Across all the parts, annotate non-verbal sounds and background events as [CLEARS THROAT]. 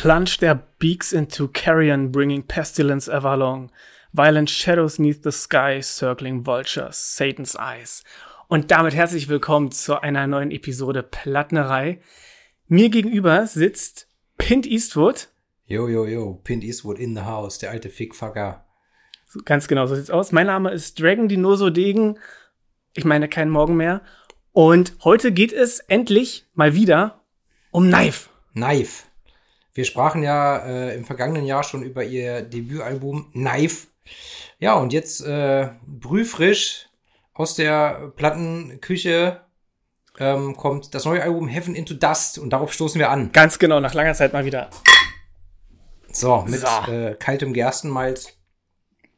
Plunge their beaks into carrion, bringing pestilence ever along. Violent shadows neath the sky, circling vultures, Satan's eyes. Und damit herzlich willkommen zu einer neuen Episode Plattnerei. Mir gegenüber sitzt Pint Eastwood. Yo, yo, yo, Pint Eastwood in the house, der alte Fickfucker. So, ganz genau, so sieht's aus. Mein Name ist Dragon Dinoso Degen. Ich meine, kein Morgen mehr. Und heute geht es endlich mal wieder um Knife. Knife. Wir sprachen ja äh, im vergangenen Jahr schon über ihr Debütalbum Knife. Ja, und jetzt äh, brühfrisch aus der Plattenküche ähm, kommt das neue Album Heaven into Dust und darauf stoßen wir an. Ganz genau, nach langer Zeit mal wieder. So, mit so. Äh, kaltem Gerstenmalz.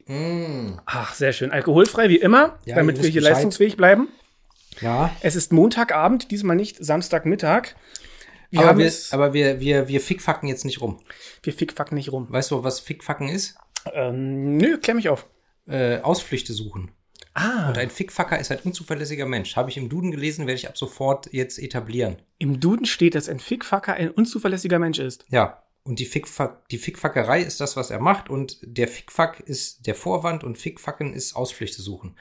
Mm. Ach, sehr schön. Alkoholfrei wie immer, ja, damit wir hier Bescheid. leistungsfähig bleiben. Ja. Es ist Montagabend, diesmal nicht Samstagmittag. Wir aber wir, aber wir, wir, wir fickfacken jetzt nicht rum. Wir fickfacken nicht rum. Weißt du, was fickfacken ist? Ähm, nö, klär mich auf. Äh, Ausflüchte suchen. Ah. Und ein Fickfacker ist ein unzuverlässiger Mensch. Habe ich im Duden gelesen, werde ich ab sofort jetzt etablieren. Im Duden steht, dass ein Fickfacker ein unzuverlässiger Mensch ist. Ja. Und die, Fickfack, die Fickfackerei ist das, was er macht. Und der Fickfack ist der Vorwand und Fickfacken ist Ausflüchte suchen.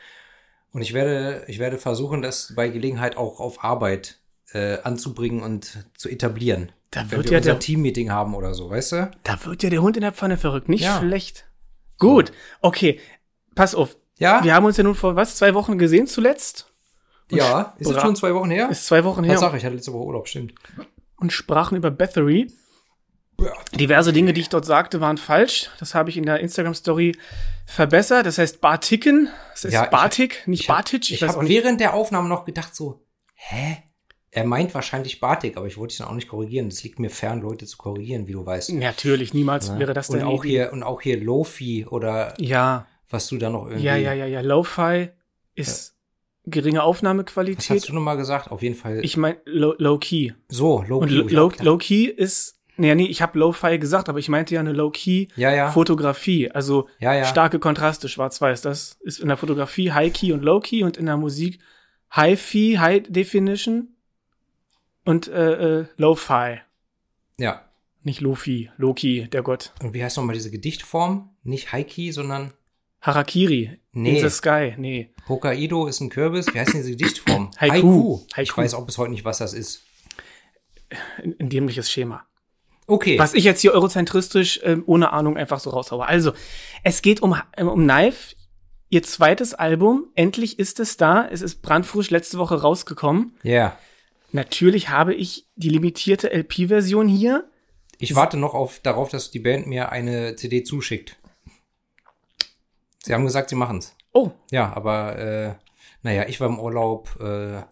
Und ich werde, ich werde versuchen, das bei Gelegenheit auch auf Arbeit äh, anzubringen und zu etablieren. Da wird ja unser Teammeeting haben oder so, weißt du? Da wird ja der Hund in der Pfanne verrückt. Nicht ja. schlecht. Gut, okay. Pass auf. Ja. Wir haben uns ja nun vor was zwei Wochen gesehen zuletzt. Und ja. Ist es schon zwei Wochen her? Ist zwei Wochen her. Sag ich? Hatte letzte Woche Urlaub, stimmt. Und sprachen über Bathory. Diverse Dinge, die ich dort sagte, waren falsch. Das habe ich in der Instagram-Story verbessert. Das heißt Bartiken. Das ist ja, Bartik, nicht Bartic. Ich, ich habe während der Aufnahme noch gedacht so, hä? Er meint wahrscheinlich Bartik, aber ich wollte dich dann auch nicht korrigieren. Das liegt mir fern, Leute zu korrigieren, wie du weißt. Natürlich, niemals ja. wäre das und auch hier Und auch hier Lofi oder ja. was du da noch irgendwie. Ja, ja, ja, ja. Lo-Fi ist ja. geringe Aufnahmequalität. Was hast du nochmal gesagt? Auf jeden Fall. Ich meine Low-Key. so, Low-Key. Und Low-Key Low ist Nee, nee, ich habe Lo-Fi gesagt, aber ich meinte ja eine Low-Key-Fotografie. Ja, ja. Also ja, starke Kontraste, schwarz-weiß. Das ist in der Fotografie High-Key und Low-Key und in der Musik High-Fi, High-Definition und äh, äh, Lo-Fi. Ja. Nicht Lofi, Loki, der Gott. Und wie heißt nochmal diese Gedichtform? Nicht Haiki, sondern Harakiri. Nee. In the Sky. Nee. Hokkaido ist ein Kürbis. Wie heißt denn diese Gedichtform? [LAUGHS] Haiku. Haiku. Ich weiß auch bis heute nicht, was das ist. Ein, ein dämliches Schema. Okay. Was ich jetzt hier eurozentristisch ähm, ohne Ahnung einfach so raushaue. Also, es geht um, ähm, um Knife, ihr zweites Album. Endlich ist es da. Es ist brandfrisch letzte Woche rausgekommen. Ja. Yeah. Natürlich habe ich die limitierte LP-Version hier. Ich warte noch auf, darauf, dass die Band mir eine CD zuschickt. Sie haben gesagt, sie machen's. Oh. Ja, aber äh, naja, ich war im Urlaub. Äh,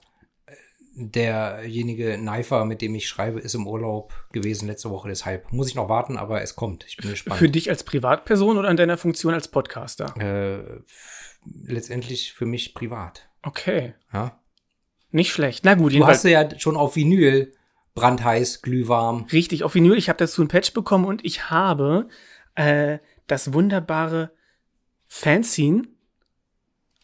derjenige Neifer, mit dem ich schreibe, ist im Urlaub gewesen letzte Woche. Deshalb muss ich noch warten, aber es kommt. Ich bin gespannt. Für dich als Privatperson oder in deiner Funktion als Podcaster? Äh, letztendlich für mich privat. Okay. Ja. Nicht schlecht. Na gut, Du hast ja schon auf Vinyl brandheiß, glühwarm. Richtig, auf Vinyl. Ich habe dazu ein Patch bekommen und ich habe äh, das wunderbare Fanzine,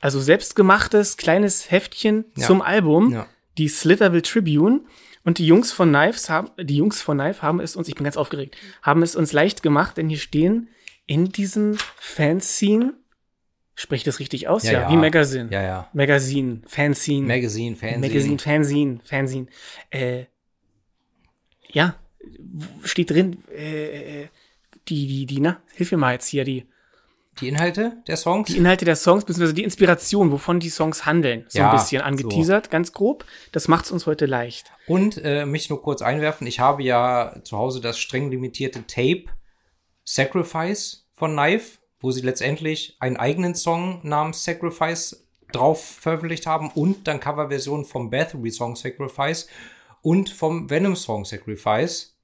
also selbstgemachtes kleines Heftchen ja. zum Album, ja. die Slitherville Tribune. Und die Jungs von Knives haben, die Jungs von Knife haben es uns, ich bin ganz aufgeregt, haben es uns leicht gemacht, denn hier stehen in diesem Fanzine Spricht das richtig aus? Ja, ja. ja. Wie Magazine. Ja, ja. Magazine, Fanzine. Magazine, Fanzine. Magazine, Fanzine, Fanzine. Äh, ja, steht drin, äh, äh, die, die, die, na, hilf mir mal jetzt hier, die. Die Inhalte der Songs? Die Inhalte der Songs, beziehungsweise die Inspiration, wovon die Songs handeln. So ja, ein bisschen angeteasert, so. ganz grob. Das macht's uns heute leicht. Und äh, mich nur kurz einwerfen, ich habe ja zu Hause das streng limitierte Tape Sacrifice von Knife wo sie letztendlich einen eigenen Song namens Sacrifice drauf veröffentlicht haben und dann Coverversion vom Bathory Song Sacrifice und vom Venom Song Sacrifice.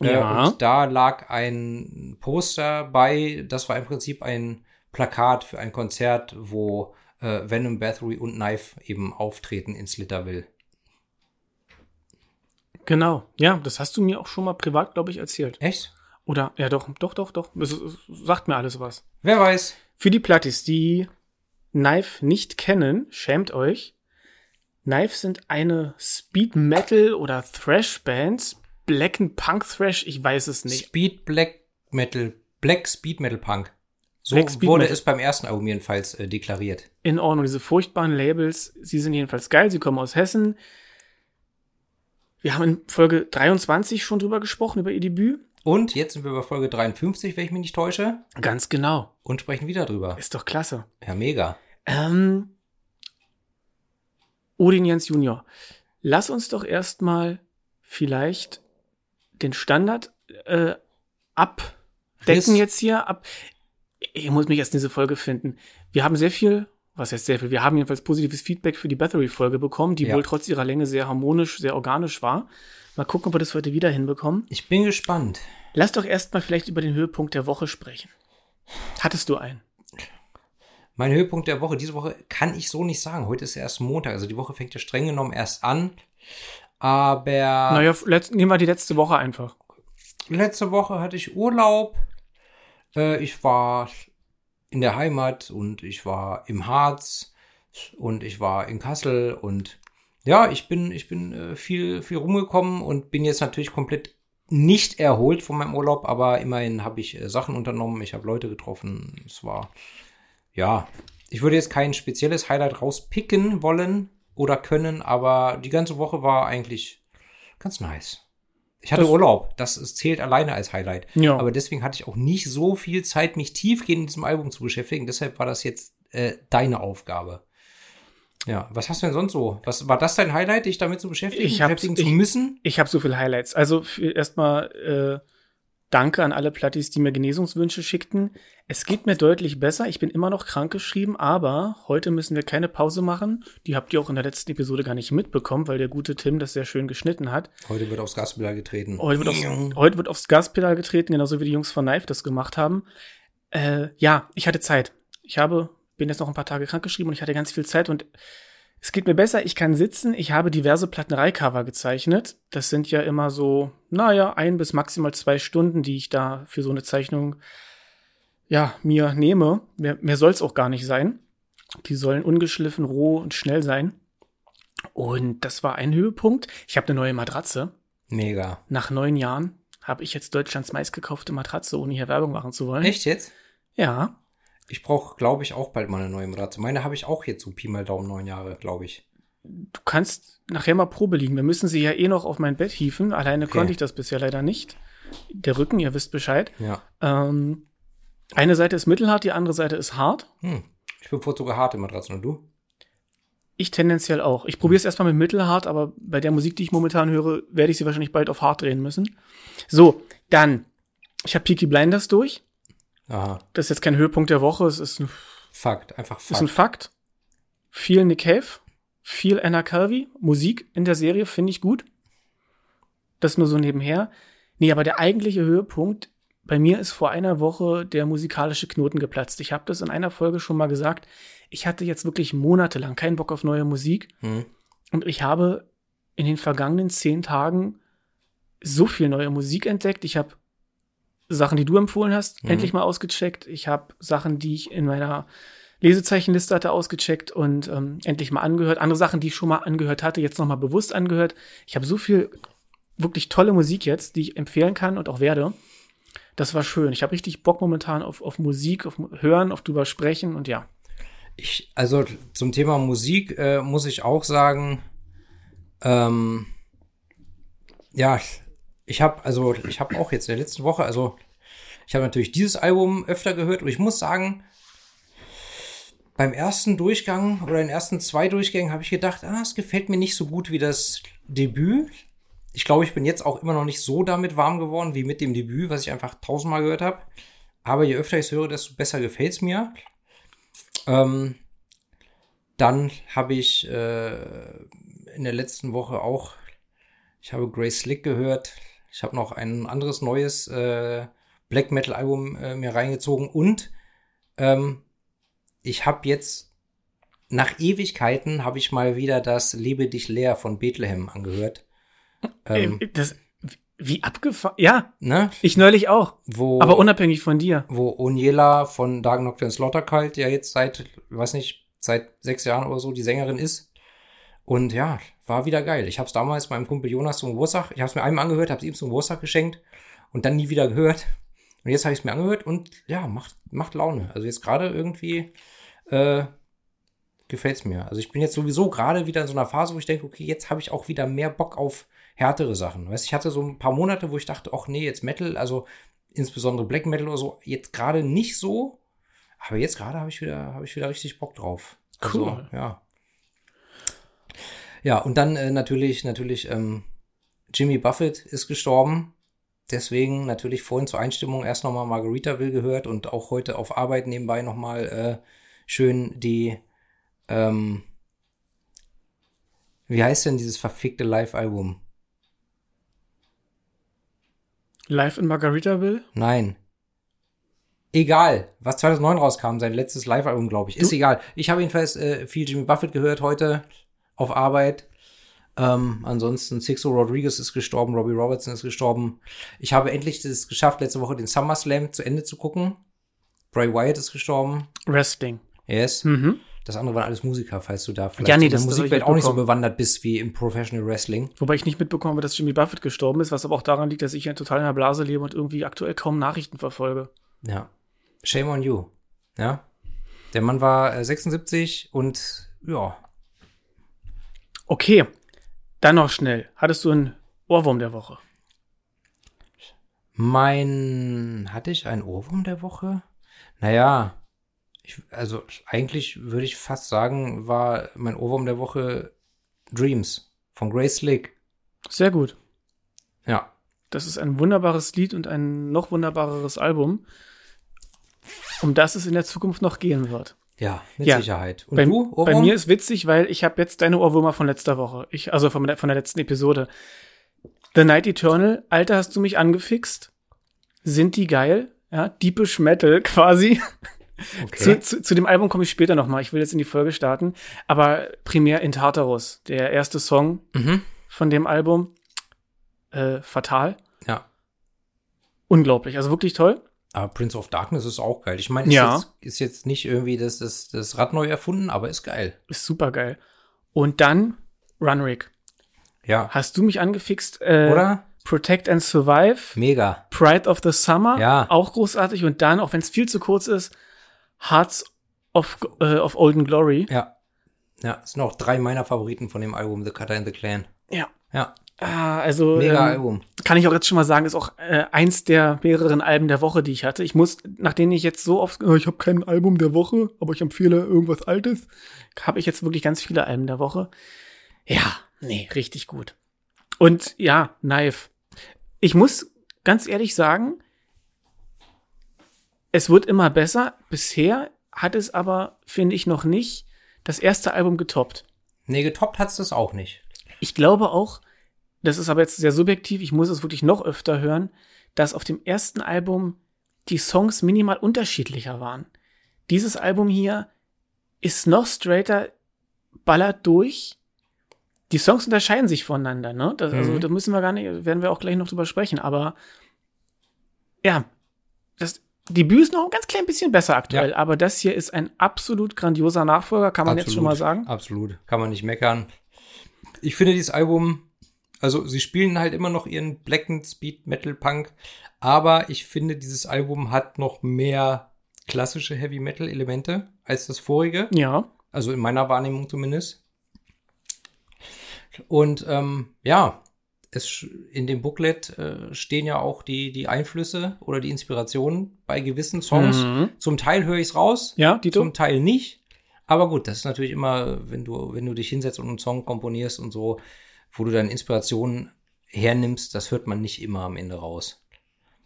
Äh, ja. Äh, und da lag ein Poster bei, das war im Prinzip ein Plakat für ein Konzert, wo äh, Venom, Bathory und Knife eben auftreten in Slitterville. Genau, ja, das hast du mir auch schon mal privat, glaube ich, erzählt. Echt? Oder, ja doch, doch, doch, doch. Es, es sagt mir alles was. Wer weiß. Für die Plattis, die Knife nicht kennen, schämt euch. Knife sind eine Speed Metal oder Thrash Band. Black and Punk Thrash, ich weiß es nicht. Speed Black Metal, Black Speed Metal Punk. So wurde es beim ersten Album jedenfalls äh, deklariert. In Ordnung, diese furchtbaren Labels, sie sind jedenfalls geil, sie kommen aus Hessen. Wir haben in Folge 23 schon drüber gesprochen, über ihr Debüt. Und jetzt sind wir bei Folge 53, wenn ich mich nicht täusche, Ganz genau. und sprechen wieder drüber. Ist doch klasse. Ja, mega. Ähm, Odin Jens Junior. Lass uns doch erstmal vielleicht den Standard äh, abdecken Riss. jetzt hier. Ab. Ich muss mich erst in diese Folge finden. Wir haben sehr viel, was heißt sehr viel, wir haben jedenfalls positives Feedback für die Battery-Folge bekommen, die Ja. wohl trotz ihrer Länge sehr harmonisch, sehr organisch war. Mal gucken, ob wir das heute wieder hinbekommen. Ich bin gespannt. Lass doch erstmal vielleicht über den Höhepunkt der Woche sprechen. Hattest du einen? Mein Höhepunkt der Woche, diese Woche kann ich so nicht sagen. Heute ist erst Montag, also die Woche fängt ja streng genommen erst an. Aber Naja, letzt, nehmen wir die letzte Woche einfach. letzte Woche hatte ich Urlaub. Äh, ich war in der Heimat und ich war im Harz und ich war in Kassel und ja, ich bin, ich bin äh, viel, viel rumgekommen und bin jetzt natürlich komplett nicht erholt von meinem Urlaub, aber immerhin habe ich äh, Sachen unternommen, ich habe Leute getroffen. Es war, ja, ich würde jetzt kein spezielles Highlight rauspicken wollen oder können, aber die ganze Woche war eigentlich ganz nice. Ich hatte Das- Urlaub, das zählt alleine als Highlight. Ja. Aber deswegen hatte ich auch nicht so viel Zeit, mich tiefgehend mit diesem Album zu beschäftigen. Deshalb war das jetzt äh, deine Aufgabe. Ja, was hast du denn sonst so? Was war das dein Highlight, dich damit zu beschäftigen? Ich hab's- beschäftigen zu ich- müssen? Ich habe so viele Highlights. Also erstmal äh, danke an alle Plattis, die mir Genesungswünsche schickten. Es geht mir deutlich besser. Ich bin immer noch krankgeschrieben, aber heute müssen wir keine Pause machen. Die habt ihr auch in der letzten Episode gar nicht mitbekommen, weil der gute Tim das sehr schön geschnitten hat. Heute wird aufs Gaspedal getreten. Heute wird, aufs, heute wird aufs Gaspedal getreten, genauso wie die Jungs von Knife das gemacht haben. Äh, ja, ich hatte Zeit. Ich habe, bin jetzt noch ein paar Tage krankgeschrieben und ich hatte ganz viel Zeit und es geht mir besser. Ich kann sitzen. Ich habe diverse Plattenereicover gezeichnet. Das sind ja immer so, naja, ein bis maximal zwei Stunden, die ich da für so eine Zeichnung, ja, mir nehme. Mehr, mehr soll es auch gar nicht sein. Die sollen ungeschliffen, roh und schnell sein. Und das war ein Höhepunkt. Ich habe eine neue Matratze Mega. nach neun Jahren habe ich jetzt Deutschlands meistgekaufte Matratze, ohne hier Werbung machen zu wollen. Echt jetzt? Ja. Ich brauche, glaube ich, auch bald mal eine neue Matratze. Meine habe ich auch jetzt so Pi mal Daumen neun Jahre, glaube ich. Du kannst nachher mal Probe liegen. Wir müssen sie ja eh noch auf mein Bett hieven. Alleine Okay. konnte ich das bisher leider nicht. Der Rücken, ihr wisst Bescheid. Ja. Ähm, eine Seite ist mittelhart, die andere Seite ist hart. Hm. Ich bevorzuge harte Matratzen und du? Ich tendenziell auch. Ich probiere es erstmal mit mittelhart, aber bei der Musik, die ich momentan höre, werde ich sie wahrscheinlich bald auf hart drehen müssen. So, dann. Ich habe Peaky Blinders durch. Aha. Das ist jetzt kein Höhepunkt der Woche, es ist ein Fakt. Einfach Das ist ein Fakt. Fakt. Viel Nick Cave, viel Anna Calvi. Musik in der Serie finde ich gut. Das nur so nebenher. Nee, aber der eigentliche Höhepunkt bei mir ist vor einer Woche der musikalische Knoten geplatzt. Ich habe das in einer Folge schon mal gesagt. Ich hatte jetzt wirklich monatelang keinen Bock auf neue Musik. Hm. Und ich habe in den vergangenen zehn Tagen so viel neue Musik entdeckt. Ich habe Sachen, die du empfohlen hast, Mhm. endlich mal ausgecheckt. Ich habe Sachen, die ich in meiner Lesezeichenliste hatte, ausgecheckt und ähm, endlich mal angehört. Andere Sachen, die ich schon mal angehört hatte, jetzt noch mal bewusst angehört. Ich habe so viel wirklich tolle Musik jetzt, die ich empfehlen kann und auch werde. Das war schön. Ich habe richtig Bock momentan auf, auf Musik, auf Hören, auf drüber sprechen und ja. Ich, also zum Thema Musik äh, muss ich auch sagen, ähm, ja, ich habe also ich habe auch jetzt in der letzten Woche, also ich habe natürlich dieses Album öfter gehört und ich muss sagen, beim ersten Durchgang oder den ersten zwei Durchgängen habe ich gedacht, ah, es gefällt mir nicht so gut wie das Debüt. Ich glaube, ich bin jetzt auch immer noch nicht so damit warm geworden wie mit dem Debüt, was ich einfach tausendmal gehört habe. Aber je öfter ich es höre, desto besser gefällt es mir. Ähm, dann habe ich äh, in der letzten Woche auch, ich habe Grace Slick gehört. Ich habe noch ein anderes neues äh, Black Metal Album äh, mir reingezogen und ähm, ich habe jetzt nach Ewigkeiten habe ich mal wieder das Lebe dich leer von Bethlehem angehört. Ähm, Ähm, das, wie abgefahren. Ja, ne? ich neulich auch. Wo, Aber unabhängig von dir. wo Oniela von Dark Nocturne Slaughter Cult ja jetzt seit, weiß nicht, seit sechs Jahren oder so die Sängerin ist. Und ja, war wieder geil. Ich habe es damals meinem Kumpel Jonas zum Geburtstag, ich habe es mir einmal angehört, habe es ihm zum Geburtstag geschenkt und dann nie wieder gehört. Und jetzt habe ich es mir angehört und ja, macht, macht Laune. Also jetzt gerade irgendwie äh, gefällt es mir. Also ich bin jetzt sowieso gerade wieder in so einer Phase, wo ich denke, okay, jetzt habe ich auch wieder mehr Bock auf härtere Sachen. Weißt, ich hatte so ein paar Monate, wo ich dachte, ach nee, jetzt Metal, also insbesondere Black Metal oder so, jetzt gerade nicht so. Aber jetzt gerade habe ich wieder, habe ich wieder richtig Bock drauf. Also, Cool. ja. Ja, und dann äh, natürlich, natürlich, ähm, Jimmy Buffett ist gestorben. Deswegen natürlich vorhin zur Einstimmung erst nochmal Margaritaville gehört und auch heute auf Arbeit nebenbei nochmal äh, schön die, ähm, wie heißt denn dieses verfickte Live-Album? Live in Margaritaville? Nein. Egal, was 2009 rauskam, sein letztes Live-Album, glaube ich. Ist egal. Ich habe jedenfalls äh, viel Jimmy Buffett gehört heute auf Arbeit. Ähm, ansonsten Sixo Rodriguez ist gestorben, Robbie Robertson ist gestorben. Ich habe endlich es geschafft, letzte Woche den SummerSlam zu Ende zu gucken. Bray Wyatt ist gestorben. Wrestling. Yes. Mhm. Das andere waren alles Musiker, falls du da vielleicht Ja, nee, in der Musikwelt auch nicht so bewandert bist wie im Professional Wrestling. Wobei ich nicht mitbekommen habe, dass Jimmy Buffett gestorben ist, was aber auch daran liegt, dass ich ja total in der Blase lebe und irgendwie aktuell kaum Nachrichten verfolge. Ja. Shame on you. Ja. Der Mann war äh, 76 und ja, Okay, dann noch schnell. Hattest du einen Ohrwurm der Woche? Mein, hatte ich einen Ohrwurm der Woche? Naja, ich, also eigentlich würde ich fast sagen, war mein Ohrwurm der Woche Dreams von Grace Slick. Sehr gut. Ja, Das ist ein wunderbares Lied und ein noch wunderbareres Album, um das es in der Zukunft noch gehen wird. Ja, mit Ja. Sicherheit. Und Bei, du, bei mir ist witzig, weil ich habe jetzt deine Ohrwürmer von letzter Woche. Ich, also von der, von der letzten Episode. The Night Eternal, Alter, hast du mich angefixt? Sind die geil? Ja, Deepish Metal [LAUGHS] quasi. okay. Zu, zu, zu dem Album komme ich später noch mal. Ich will jetzt in die Folge starten. Aber primär in Tartarus, der erste Song mhm. von dem Album. Äh, fatal. Ja. Unglaublich. Also wirklich toll. Aber Prince of Darkness ist auch geil. Ich meine, ist, Ja. jetzt, ist jetzt nicht irgendwie das, das, das Rad neu erfunden, aber ist geil. Ist super geil. Und dann Runrig. Ja. Hast du mich angefixt? Äh, Oder? Protect and Survive. Mega. Pride of the Summer. Ja. Auch großartig. Und dann, auch wenn es viel zu kurz ist, Hearts of, äh, of Olden Glory. Ja. Ja, sind auch drei meiner Favoriten von dem Album The Cutter and the Clan. Ja. Ja, Ah, also mega ähm, Album. kann ich auch jetzt schon mal sagen, ist auch äh, eins der mehreren Alben der Woche, die ich hatte. Ich muss, nachdem ich jetzt so oft, äh, ich habe kein Album der Woche, aber ich empfehle irgendwas Altes, habe ich jetzt wirklich ganz viele Alben der Woche. Ja, nee, richtig gut. Und ja, Knife. Ich muss ganz ehrlich sagen, es wird immer besser. Bisher hat es aber, finde ich, noch nicht das erste Album getoppt. Nee, getoppt hat's das auch nicht. Ich glaube auch, das ist aber jetzt sehr subjektiv, ich muss es wirklich noch öfter hören, dass auf dem ersten Album die Songs minimal unterschiedlicher waren. Dieses Album hier ist noch straighter, ballert durch. Die Songs unterscheiden sich voneinander, ne? Das, Also, Mhm. da müssen wir gar nicht, werden wir auch gleich noch drüber sprechen, aber ja, das Debüt ist noch ein ganz klein bisschen besser aktuell, Ja. aber das hier ist ein absolut grandioser Nachfolger, kann man jetzt schon mal sagen. Absolut. Kann man nicht meckern. Ich finde dieses Album, also sie spielen halt immer noch ihren Blacken Speed Metal Punk, aber ich finde, dieses Album hat noch mehr klassische Heavy Metal Elemente als das vorige. Ja, Also in meiner Wahrnehmung zumindest. Und ähm, ja, es, in dem Booklet äh, stehen ja auch die, die Einflüsse oder die Inspirationen bei gewissen Songs. Mhm. Zum Teil höre ich es raus, ja, Dito? zum Teil nicht. Aber gut, das ist natürlich immer, wenn du, wenn du dich hinsetzt und einen Song komponierst und so, wo du dann Inspirationen hernimmst, das hört man nicht immer am Ende raus.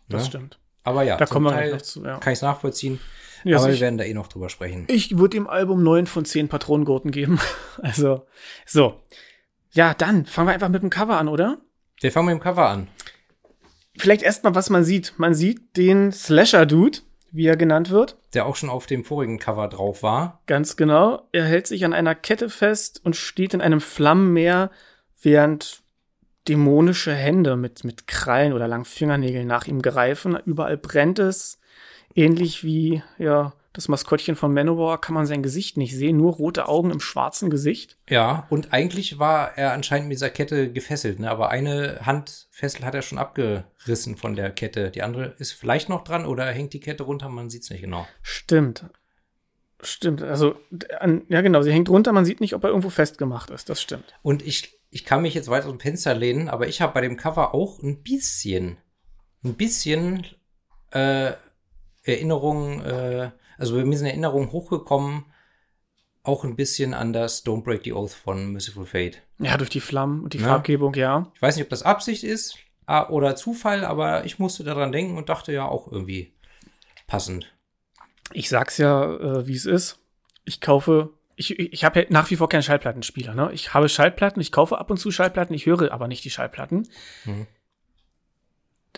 das ne? stimmt. Aber ja, Da kommen wir Teil gleich noch zu, ja. kann ich es nachvollziehen. Ja, aber wir sicher. werden da eh noch drüber sprechen. Ich würde dem Album 9 von 10 Patronengurten geben. [LAUGHS] Also, so. Ja, dann fangen wir einfach mit dem Cover an, oder? Wir fangen mit dem Cover an. Vielleicht erstmal, was man sieht. Man sieht den Slasher-Dude, wie er genannt wird. der auch schon auf dem vorigen Cover drauf war. Ganz genau. Er hält sich an einer Kette fest und steht in einem Flammenmeer, während dämonische Hände mit, mit Krallen oder langen Fingernägeln nach ihm greifen. Überall brennt es. Ähnlich wie, ja, Das Maskottchen von Manowar kann man sein Gesicht nicht sehen, nur rote Augen im schwarzen Gesicht. Ja, und eigentlich war er anscheinend mit dieser Kette gefesselt, ne? aber eine Handfessel hat er schon abgerissen von der Kette. Die andere ist vielleicht noch dran oder hängt die Kette runter, man sieht es nicht genau. Stimmt. Stimmt, also an, ja genau, sie hängt runter, man sieht nicht, ob er irgendwo festgemacht ist, das stimmt. Und ich, ich kann mich jetzt weiter aus dem Fenster lehnen, aber ich habe bei dem Cover auch ein bisschen, ein bisschen äh, Erinnerungen, äh, also bei mir sind Erinnerungen hochgekommen, auch ein bisschen an das Don't Break the Oath von Merciful Fate. Ja, durch die Flammen und die Ja. Farbgebung, ja. Ich weiß nicht, ob das Absicht ist ah, oder Zufall, aber ich musste daran denken und dachte ja auch irgendwie passend. Ich sag's ja, äh, wie es ist. Ich kaufe, ich, ich habe ja nach wie vor keinen Schallplattenspieler. Ne? Ich habe Schallplatten, ich kaufe ab und zu Schallplatten, ich höre aber nicht die Schallplatten. Mhm.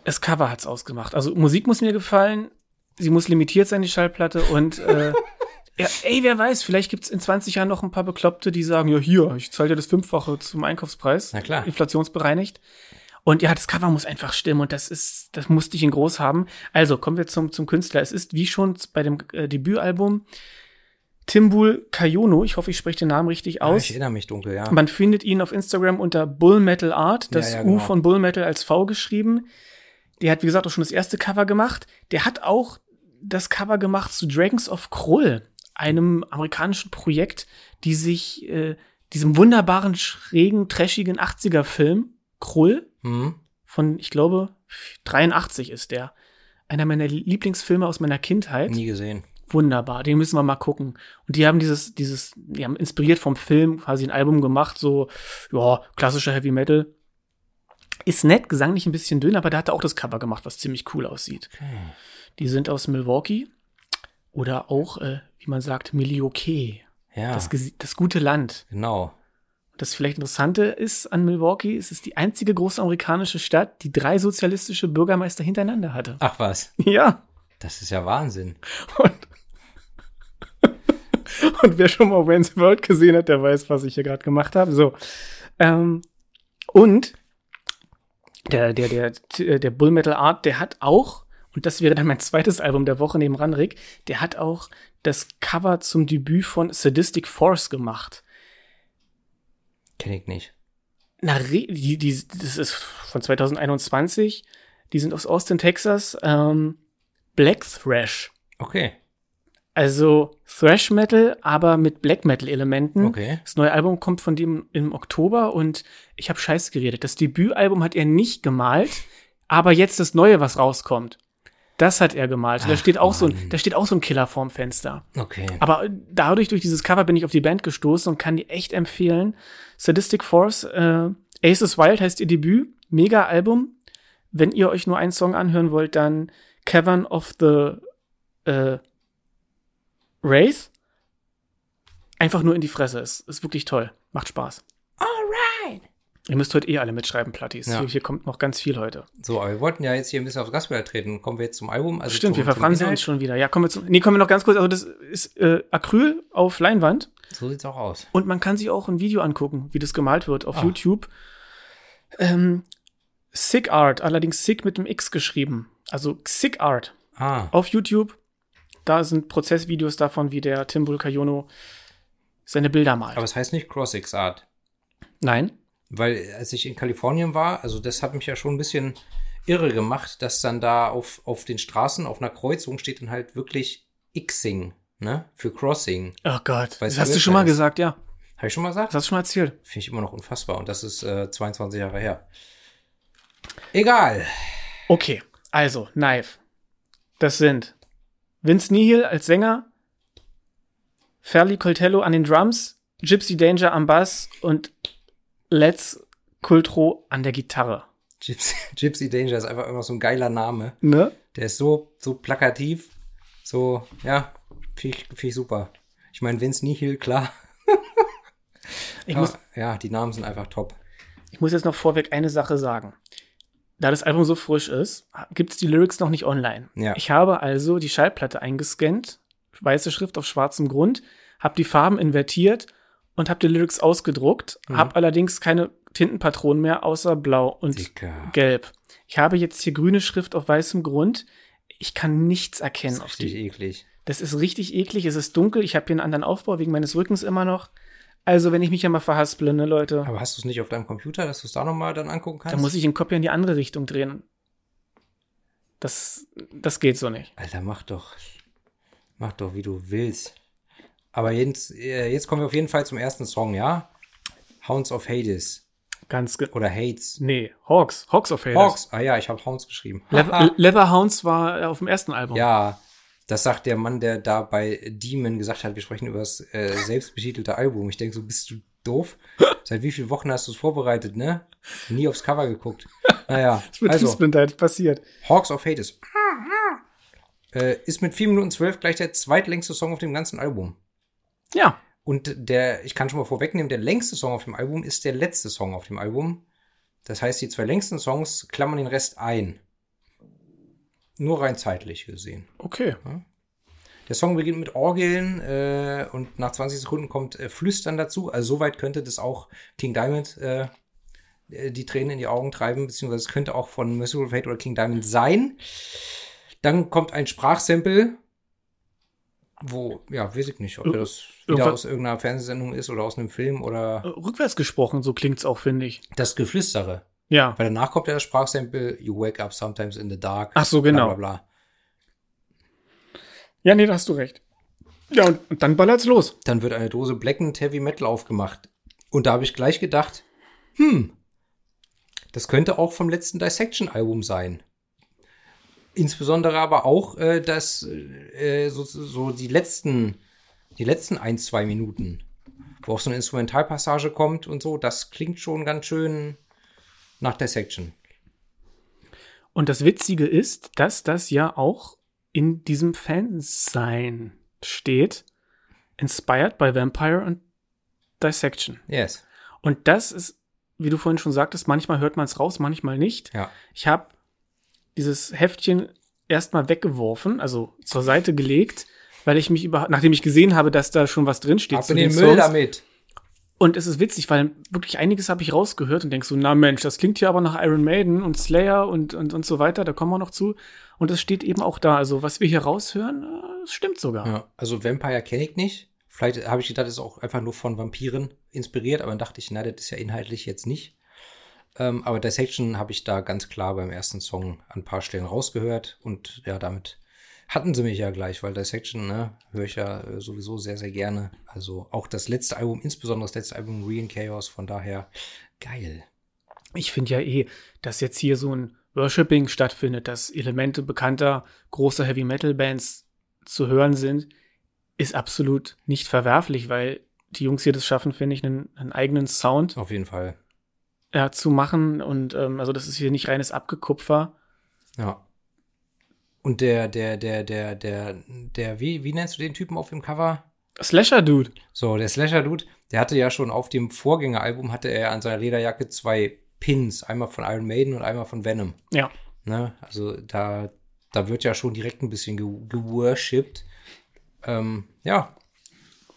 Das Cover hat's ausgemacht. Also Musik muss mir gefallen, sie muss limitiert sein, die Schallplatte. Und äh, [LAUGHS] ja, ey, wer weiß, vielleicht gibt's in 20 Jahren noch ein paar Bekloppte, die sagen, ja hier, ich zahle dir das Fünffache zum Einkaufspreis. Na klar. Inflationsbereinigt. Und ja, das Cover muss einfach stimmen und das ist, das musste ich in groß haben. Also kommen wir zum, zum Künstler. Es ist wie schon bei dem äh, Debütalbum Timbul Kayono. Ich hoffe, ich spreche den Namen richtig aus. ich erinnere mich dunkel, ja. Man findet ihn auf Instagram unter Bull Metal Art, das Ja, ja, U genau. von Bull Metal als V geschrieben. Der hat, wie gesagt, auch schon das erste Cover gemacht. Der hat auch das Cover gemacht zu Dragons of Krull, einem amerikanischen Projekt, die sich äh, diesem wunderbaren, schrägen, trashigen 80er-Film Krull Hm? von, ich glaube, 83 ist der. Einer meiner Lieblingsfilme aus meiner Kindheit Nie gesehen. Wunderbar, den müssen wir mal gucken. Und die haben dieses, dieses, die haben inspiriert vom Film quasi ein Album gemacht, so, ja, klassischer Heavy Metal. Ist nett, gesanglich ein bisschen dünn, aber da hat er auch das Cover gemacht, was ziemlich cool aussieht. Die sind aus Milwaukee oder auch, äh, wie man sagt, Milwaukee. Ja, Das, das gute Land. genau. Das vielleicht Interessante ist an Milwaukee, es ist die einzige große amerikanische Stadt, die drei sozialistische Bürgermeister hintereinander hatte. Ach was, Ja. das ist ja Wahnsinn. Und, [LAUGHS] und wer schon mal Wayne's World gesehen hat, der weiß, was ich hier gerade gemacht habe. So. Ähm, und der, der, der, der Bull Metal Art, der hat auch, und das wäre dann mein zweites Album der Woche neben Ranrik, der hat auch das Cover zum Debüt von Sadistic Force gemacht. Kenne ich nicht. Na, die, die, das ist von 2021. Die sind aus Austin, Texas. Ähm, Black Thrash. Okay, Also Thrash Metal, aber mit Black Metal Elementen. okay. Das neue Album kommt von dem im Oktober und ich habe Scheiße geredet. Das Debütalbum hat er nicht gemalt, aber jetzt das neue, was rauskommt, das hat er gemalt. Und da Ach, steht auch so ein, Mann. da steht auch so ein Killer vorm Fenster. Okay. Aber dadurch, durch dieses Cover bin ich auf die Band gestoßen und kann die echt empfehlen. Sadistic Force, äh, Aces Wild heißt ihr Debüt. Mega Album. Wenn ihr euch nur einen Song anhören wollt, dann Cavern of the äh, Wraith. Einfach nur in die Fresse. Ist, ist wirklich toll. Macht Spaß. Alright. Ihr müsst heute eh alle mitschreiben, Plattis. Ja. Hier, hier kommt noch ganz viel heute. So, aber wir wollten ja jetzt hier ein bisschen aufs Gaspedal treten. Kommen wir jetzt zum Album? Also Stimmt, zum, wir verfransen uns schon wieder. Ja, kommen wir zum. Nee, kommen wir noch ganz kurz. Also, das ist äh, Acryl auf Leinwand. So sieht's auch aus. Und man kann sich auch ein Video angucken, wie das gemalt wird auf Ah. YouTube. Ähm, Sick Art, allerdings Sick mit dem X geschrieben. Also Sick Art Ah, auf YouTube. Da sind Prozessvideos davon, wie der Tim Vulcayono seine Bilder malt. aber es heißt nicht Crossix Art. Nein? Weil als ich in Kalifornien war, also das hat mich ja schon ein bisschen irre gemacht, dass dann da auf, auf den Straßen, auf einer Kreuzung steht dann halt wirklich Xing, ne? Für Crossing. Oh Gott. Weißt das hast du schon mal ist? gesagt, ja. Habe ich schon mal gesagt? Das hast du schon mal erzählt. Finde ich immer noch unfassbar. Und das ist äh, 22 Jahre her. Egal. Okay, also, Knife. Das sind Vince Nihil als Sänger, Ferli Coltello an den Drums, Gypsy Danger am Bass und Let's Kultro an der Gitarre. Gypsy, [LAUGHS] Gypsy Danger ist einfach immer so ein geiler Name. Ne? Der ist so, so plakativ. So, ja, finde ich, find ich super. Ich meine, Vince Nihil, klar. Ich muss, ja, die Namen sind einfach top. ich muss jetzt noch vorweg eine Sache sagen. Da das Album so frisch ist, gibt es die Lyrics noch nicht online. Ja. Ich habe also die Schallplatte eingescannt, weiße Schrift auf schwarzem Grund, habe die Farben invertiert und habe die Lyrics ausgedruckt, Mhm. habe allerdings keine Tintenpatronen mehr außer blau und Dicker. gelb. Ich habe jetzt hier grüne Schrift auf weißem Grund. Ich kann nichts erkennen. Das ist richtig die. eklig. Das ist richtig eklig, es ist dunkel, ich habe hier einen anderen Aufbau wegen meines Rückens immer noch. Also, wenn ich mich ja mal verhasple, ne, Leute. Aber hast du es nicht auf deinem Computer, dass du es da nochmal dann angucken kannst? Dann muss ich den Kopf ja in die andere Richtung drehen. Das, das geht so nicht. Alter, mach doch. Mach doch, wie du willst. Aber jetzt, äh, jetzt kommen wir auf jeden Fall zum ersten Song, ja? Hounds of Hades. Ganz ge Oder Hates. Nee, Hawks. Hawks of Hades. Hawks. Ah ja, ich habe Hounds geschrieben. Le Leatherhounds war äh, auf dem ersten Album. Ja, das sagt der Mann, der da bei Demon gesagt hat, wir sprechen über das äh, selbstbetitelte Album. Ich denke so, bist du doof? Seit wie vielen Wochen hast du es vorbereitet, ne? Nie aufs Cover geguckt. Naja, [LAUGHS] Das wird also, Betriebsblindheit passiert. Hawks of Hades. Äh, ist mit 4 Minuten 12 gleich der zweitlängste Song auf dem ganzen Album. Ja. Und der, ich kann schon mal vorwegnehmen, der längste Song auf dem Album ist der letzte Song auf dem Album. Das heißt, die zwei längsten Songs klammern den Rest ein. Nur rein zeitlich gesehen. Okay. Der Song beginnt mit Orgeln äh, und nach 20 Sekunden kommt äh, Flüstern dazu. Also soweit könnte das auch King Diamond äh, äh, die Tränen in die Augen treiben, beziehungsweise es könnte auch von Merciful Fate oder King Diamond sein. Dann kommt ein Sprachsample, wo, ja, weiß ich nicht, ob Ir- das wieder irgendwas- aus irgendeiner Fernsehsendung ist oder aus einem Film oder Rückwärts gesprochen, so klingt's auch, finde ich. das Geflüstere. Ja. Weil danach kommt ja das Sprachsample, You wake up sometimes in the dark. Ach so, genau. Bla, bla, bla. Ja, nee, da hast du recht. Ja, und, und dann ballert's los. Dann wird eine Dose Blackened Heavy Metal aufgemacht. Und da habe ich gleich gedacht, hm, das könnte auch vom letzten Dissection-Album sein. Insbesondere aber auch, äh, dass äh, so, so die letzten, die letzten ein, zwei Minuten, wo auch so eine Instrumentalpassage kommt und so, das klingt schon ganz schön nach Dissection. Und das Witzige ist, dass das ja auch in diesem Fansign steht. Inspired by Vampire and Dissection. Yes. Und das ist, wie du vorhin schon sagtest, manchmal hört man es raus, manchmal nicht. Ja. Ich habe dieses Heftchen erstmal weggeworfen, also zur Seite gelegt, weil ich mich über, nachdem ich gesehen habe, dass da schon was drin steht Ab in den Müll Songs. damit. Und es ist witzig, weil wirklich einiges habe ich rausgehört und denk so, na Mensch, das klingt hier aber nach Iron Maiden und Slayer und, und, und so weiter, da kommen wir noch zu. Und es steht eben auch da. Also, was wir hier raushören, äh, das stimmt sogar. Ja, also Vampire kenne ich nicht. Vielleicht habe ich gedacht, das ist auch einfach nur von Vampiren inspiriert, aber dann dachte ich, na, das ist ja inhaltlich jetzt nicht. Ähm, aber Dissection habe ich da ganz klar beim ersten Song an ein paar Stellen rausgehört und ja, damit hatten sie mich ja gleich, weil Dissection, ne, höre ich ja äh, sowieso sehr, sehr gerne. Also auch das letzte Album, insbesondere das letzte Album Re in Chaos, von daher geil. Ich finde ja eh, dass jetzt hier so ein Worshipping stattfindet, dass Elemente bekannter großer Heavy Metal Bands zu hören sind, ist absolut nicht verwerflich, weil die Jungs hier das schaffen, finde ich, einen, einen eigenen Sound Auf jeden Fall. ja, zu machen. Und ähm, also das ist hier nicht reines Abgekupfer. Ja. Und der, der, der, der, der, der, wie, wie nennst du den Typen auf dem Cover? Slasher Dude. So, der Slasher-Dude, der hatte ja schon auf dem Vorgängeralbum, hatte er an seiner Lederjacke zwei Pins, einmal von Iron Maiden und einmal von Venom. Ja. Ne? Also da, da wird ja schon direkt ein bisschen ge geworshipped. Ähm, ja.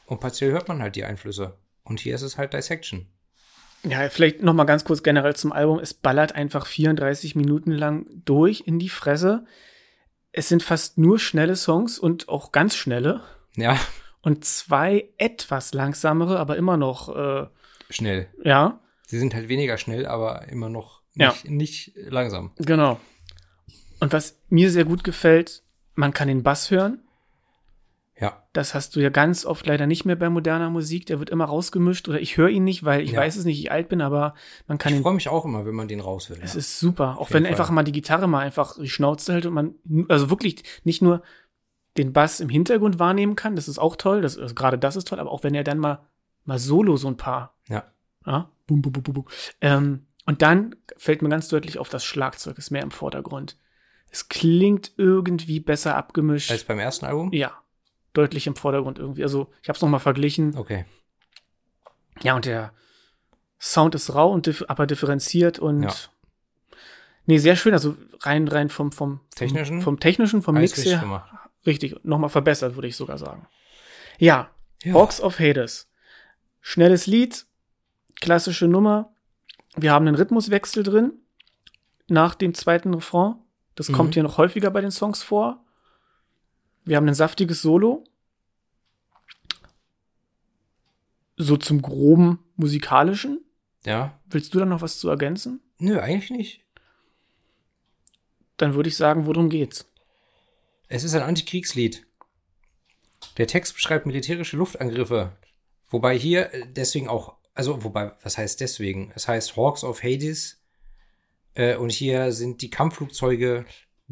Und partiell hört man halt die Einflüsse. Und hier ist es halt Dissection. Ja, vielleicht noch mal ganz kurz generell zum Album. Es ballert einfach 34 Minuten lang durch in die Fresse. Es sind fast nur schnelle Songs und auch ganz schnelle. Ja, Und zwei etwas langsamere, aber immer noch, äh, schnell. ja, Sie sind halt weniger schnell, aber immer noch Ja. nicht, nicht langsam. genau. Und was mir sehr gut gefällt, man kann den Bass hören. Ja. Das hast du ja ganz oft leider nicht mehr bei moderner Musik. Der wird immer rausgemischt oder ich höre ihn nicht, weil ich Ja. weiß es nicht, ich alt bin, aber man kann Ich ihn freue mich auch immer, wenn man den raushört. Es Ja. ist super. Auch wenn Fall. einfach mal die Gitarre mal einfach die Schnauze hält und man, also wirklich nicht nur den Bass im Hintergrund wahrnehmen kann, das ist auch toll, das, also gerade das ist toll, aber auch wenn er dann mal, mal solo so ein paar, ja. ja, bum, bum, bum, bum, bum. Ähm, und dann fällt mir ganz deutlich auf, das Schlagzeug ist mehr im Vordergrund. Es klingt irgendwie besser abgemischt. Als beim ersten Album? ja, deutlich im Vordergrund irgendwie. Also ich habe es noch mal verglichen. Okay. Ja, und der Sound ist rau und dif aber differenziert und Ja. nee, sehr schön. Also rein, rein vom, vom, Technischen? vom, vom technischen, vom Alles Mix richtig her. gemacht. Richtig, nochmal verbessert, würde ich sogar sagen. Ja, Ja. Hawks of Hades. Schnelles Lied, klassische Nummer. Wir haben einen Rhythmuswechsel drin nach dem zweiten Refrain. Das Mhm. kommt hier noch häufiger bei den Songs vor. Wir haben ein saftiges Solo. So zum groben musikalischen. Ja. Willst du da noch was zu ergänzen? Nö, eigentlich nicht. Dann würde ich sagen, worum geht's? Es ist ein Antikriegslied. Der Text beschreibt militärische Luftangriffe. Wobei hier äh, deswegen auch, also wobei, was heißt deswegen? Es heißt Hawks of Hades. Äh, und hier sind die Kampfflugzeuge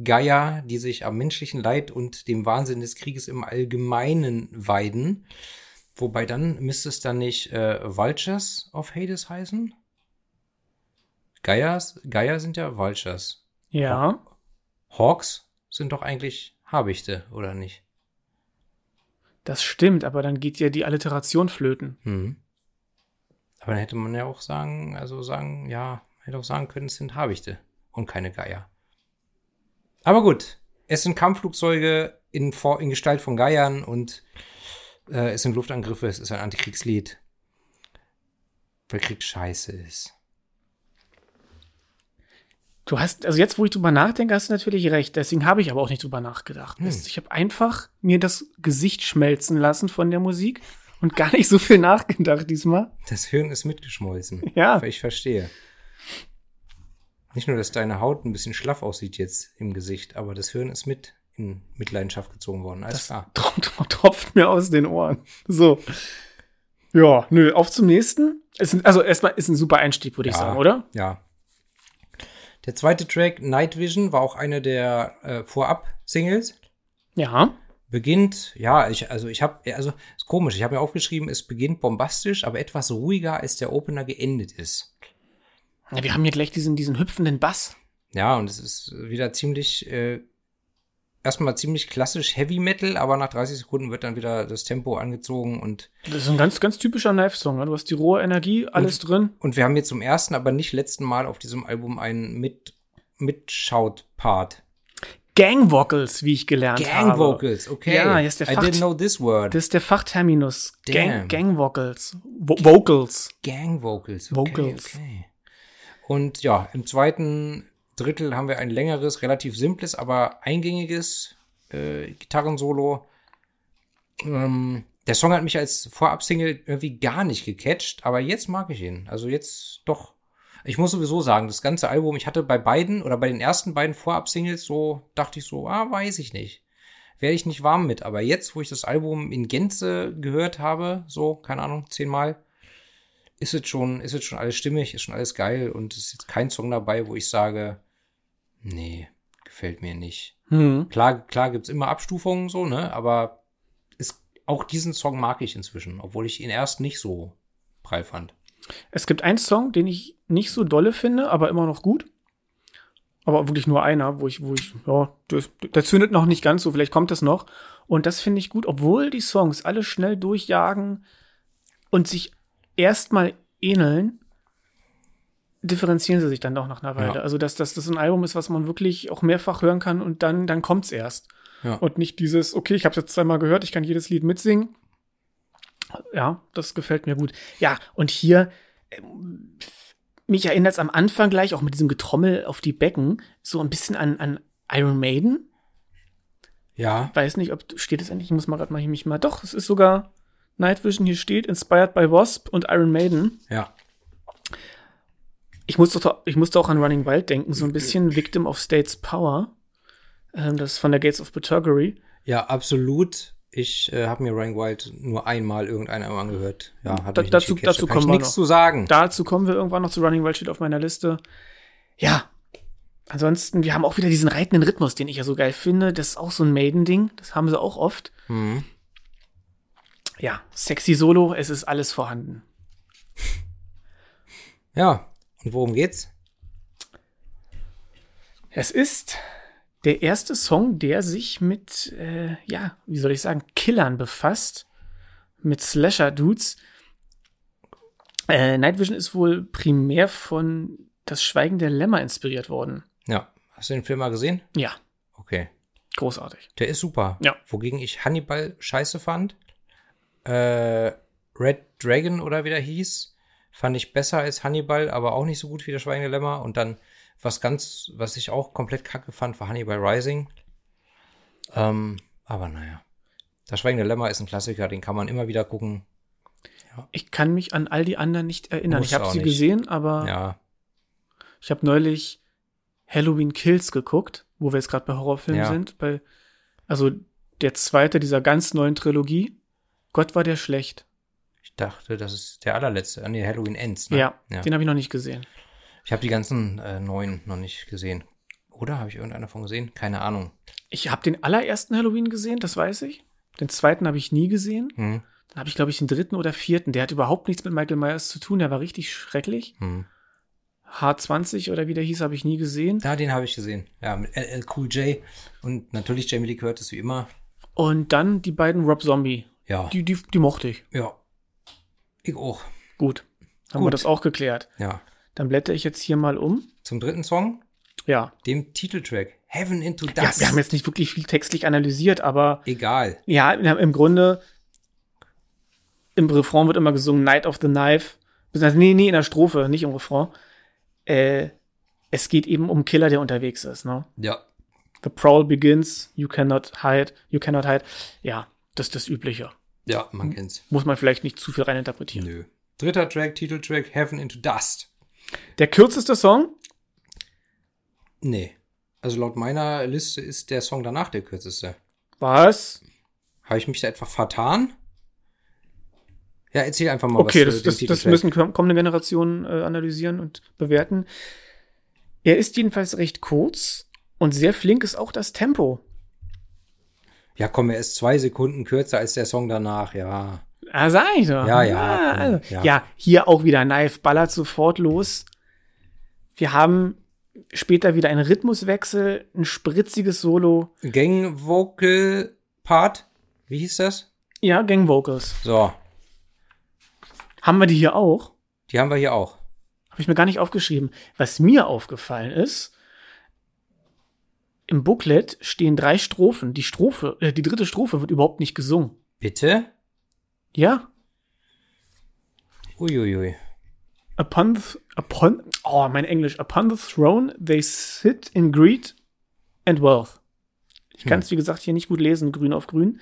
Gaia, die sich am menschlichen Leid und dem Wahnsinn des Krieges im Allgemeinen weiden. Wobei dann müsste es dann nicht äh, Vultures of Hades heißen? Gaias, Gaia sind ja Vultures. Ja. Hawks sind doch eigentlich Habichte, oder nicht? Das stimmt, aber dann geht ja die Alliteration flöten. Mhm. Aber dann hätte man ja auch sagen, also sagen, ja, hätte auch sagen können, es sind Habichte und keine Geier. Aber gut, es sind Kampfflugzeuge in, in Gestalt von Geiern und äh, es sind Luftangriffe, es ist ein Antikriegslied. Weil Krieg scheiße ist. Du hast, also jetzt, wo ich drüber nachdenke, hast du natürlich recht. Deswegen habe ich aber auch nicht drüber nachgedacht. Hm. Ich habe einfach mir das Gesicht schmelzen lassen von der Musik und gar nicht so viel [LAUGHS] nachgedacht diesmal. Das Hirn ist mitgeschmolzen. Ja. Ich verstehe. Nicht nur, dass deine Haut ein bisschen schlaff aussieht jetzt im Gesicht, aber das Hirn ist mit in Mitleidenschaft gezogen worden. Alles das klar. [LAUGHS] tropft mir aus den Ohren. So. Ja, nö, auf zum nächsten. Ist also erstmal ist ein super Einstieg, würde ich Ja. sagen, oder? Ja. Der zweite Track, Night Vision, war auch eine der äh, Vorab-Singles. Ja. Beginnt, ja, ich, also ich habe, also ist komisch, ich habe mir aufgeschrieben, es beginnt bombastisch, aber etwas ruhiger, als der Opener geendet ist. Ja. Wir haben hier gleich diesen, diesen hüpfenden Bass. Ja, und es ist wieder ziemlich, äh, erstmal ziemlich klassisch Heavy Metal, aber nach 30 Sekunden wird dann wieder das Tempo angezogen und, Das ist ein ganz, ganz typischer Knife-Song. Ne? Du hast die rohe Energie, alles drin. und wir haben jetzt zum ersten, aber nicht letzten Mal auf diesem Album einen mit, Mitschaut-Part. Gang Vocals, wie ich gelernt habe. Gang Vocals, okay. Ja, hier ist der I Fach- didn't know this word. Das ist der Fachterminus. Gang. Gang Vocals. Vo Vocals. Gang Vocals. Okay, Vocals. Okay. Und ja, im zweiten Drittel haben wir ein längeres, relativ simples, aber eingängiges äh, Gitarrensolo. Ähm, der Song hat mich als Vorab-Single irgendwie gar nicht gecatcht, aber jetzt mag ich ihn. Also jetzt doch. Ich muss sowieso sagen, das ganze Album, ich hatte bei beiden oder bei den ersten beiden Vorab-Singles so, dachte ich so, ah, weiß ich nicht. Werde ich nicht warm mit. Aber jetzt, wo ich das Album in Gänze gehört habe, so, keine Ahnung, zehnmal, ist es schon, ist es schon alles stimmig, ist schon alles geil und es ist jetzt kein Song dabei, wo ich sage, nee, gefällt mir nicht. Hm. Klar, klar gibt's immer Abstufungen so, ne, aber ist, auch diesen Song mag ich inzwischen, obwohl ich ihn erst nicht so prall fand. Es gibt einen Song, den ich nicht so dolle finde, aber immer noch gut. Aber wirklich nur einer, wo ich, wo ich, ja, das, der zündet noch nicht ganz so, vielleicht kommt das noch. Und das finde ich gut, obwohl die Songs alle schnell durchjagen und sich erstmal ähneln, differenzieren sie sich dann doch nach einer Weile. Ja. Also, dass, dass das ein Album ist, was man wirklich auch mehrfach hören kann und dann, dann kommt's erst. Ja. Und nicht dieses, okay, ich habe jetzt zweimal gehört, ich kann jedes Lied mitsingen. Ja, das gefällt mir gut. Ja, und hier, ähm, mich erinnert es am Anfang gleich, auch mit diesem Getrommel auf die Becken, so ein bisschen an, an Iron Maiden. Ja, Weiß nicht, ob steht es endlich, ich muss mal gerade mal hier mich mal. Doch, es ist sogar Night Vision hier steht, inspired by Wasp und Iron Maiden. ja, Ich musste, ich musste auch an Running Wild denken, so ein bisschen Victim of State's Power. Ähm, das ist von der Gates of Purgatory. ja, absolut. Ich äh, habe mir Ryan Wild nur einmal irgendeiner angehört. Ja, hat Da- mich dazu- dazu Da kommen wir nichts zu sagen. Dazu kommen wir irgendwann noch zu Running Wild steht auf meiner Liste. Ja. Ansonsten, wir haben auch wieder diesen reitenden Rhythmus, den ich ja so geil finde. Das ist auch so ein Maiden-Ding. Das haben sie auch oft. Mhm. Ja, sexy Solo, es ist alles vorhanden. Ja, und worum geht's? Es ist der erste Song, der sich mit, äh, ja, wie soll ich sagen, Killern befasst. Mit Slasher-Dudes. Äh, Night Vision ist wohl primär von Das Schweigen der Lämmer inspiriert worden. Ja, hast du den Film mal gesehen? Ja, Okay. großartig. Der ist super. Ja. Wogegen ich Hannibal scheiße fand. Äh, Red Dragon oder wie der hieß, fand ich besser als Hannibal, aber auch nicht so gut wie der Schweigende Lämmer. Und dann was ganz, was ich auch komplett kacke fand, war Hannibal Rising. Ähm, Aber naja. Das Schweigende Lämmer ist ein Klassiker, den kann man immer wieder gucken. Ich kann mich an all die anderen nicht erinnern. Muss ich habe sie nicht. gesehen, aber Ja, ich habe neulich Halloween Kills geguckt, wo wir jetzt gerade bei Horrorfilmen Ja. sind. Bei, also der zweite dieser ganz neuen Trilogie. Gott war der schlecht. ich dachte, das ist der allerletzte. Ah, nee, Halloween Ends. Ne? Ja, ja. den habe ich noch nicht gesehen. Ich habe die ganzen äh, neuen noch nicht gesehen. Oder habe ich irgendeiner davon gesehen? Keine Ahnung. Ich habe den allerersten Halloween gesehen, das weiß ich. Den zweiten habe ich nie gesehen. Hm. Dann habe ich, glaube ich, den dritten oder vierten. Der hat überhaupt nichts mit Michael Myers zu tun. Der war richtig schrecklich. Hm. H20 oder wie der hieß, habe ich nie gesehen. Ja, den habe ich gesehen. Ja, mit LL Cool J und natürlich Jamie Lee Curtis wie immer. Und dann die beiden Rob Zombie. Ja, Die, die, die mochte ich. ja. Ich auch. Gut. Haben wir Gut. das auch geklärt. Ja. Dann blätter ich jetzt hier mal um. Zum dritten Song, Ja. dem Titeltrack. Heaven into Ja, Dust. wir haben jetzt nicht wirklich viel textlich analysiert, aber Egal. ja, im Grunde, im Refrain wird immer gesungen Night of the Knife. Nee, nee, in der Strophe, nicht im Refrain. Äh, es geht eben um Killer, der unterwegs ist, ne? Ja. The prowl begins, you cannot hide, you cannot hide. Ja, das ist das Übliche. Ja, man kennt's. Muss man vielleicht nicht zu viel reininterpretieren. Nö. Dritter Track, Titeltrack, Heaven into Dust. Der kürzeste Song? Nee. Also laut meiner Liste ist der Song danach der kürzeste. Was? Habe ich mich da etwa vertan? Ja, erzähl einfach mal Okay, was das, das, das müssen komm- kommende Generationen äh, analysieren und bewerten. Er ist jedenfalls recht kurz und sehr flink ist auch das Tempo. Ja, komm, er ist zwei Sekunden kürzer als der Song danach, ja. Ah, sag ich doch. Ja, ja, komm, also, ja. ja, hier auch wieder Knife ballert sofort los. Wir haben später wieder einen Rhythmuswechsel, ein spritziges Solo. Gang Vocal Part, wie hieß das? Ja, Gang Vocals. So, Haben wir die hier auch? die haben wir hier auch. Habe ich mir gar nicht aufgeschrieben. Was mir aufgefallen ist, im Booklet stehen drei Strophen. Die Strophe, äh, die dritte Strophe wird überhaupt nicht gesungen. Bitte? Ja? Uiuiui. Upon, th upon, oh, mein Englisch. Upon the throne they sit in greed and wealth. Ich kann es, wie gesagt, hier nicht gut lesen, grün auf grün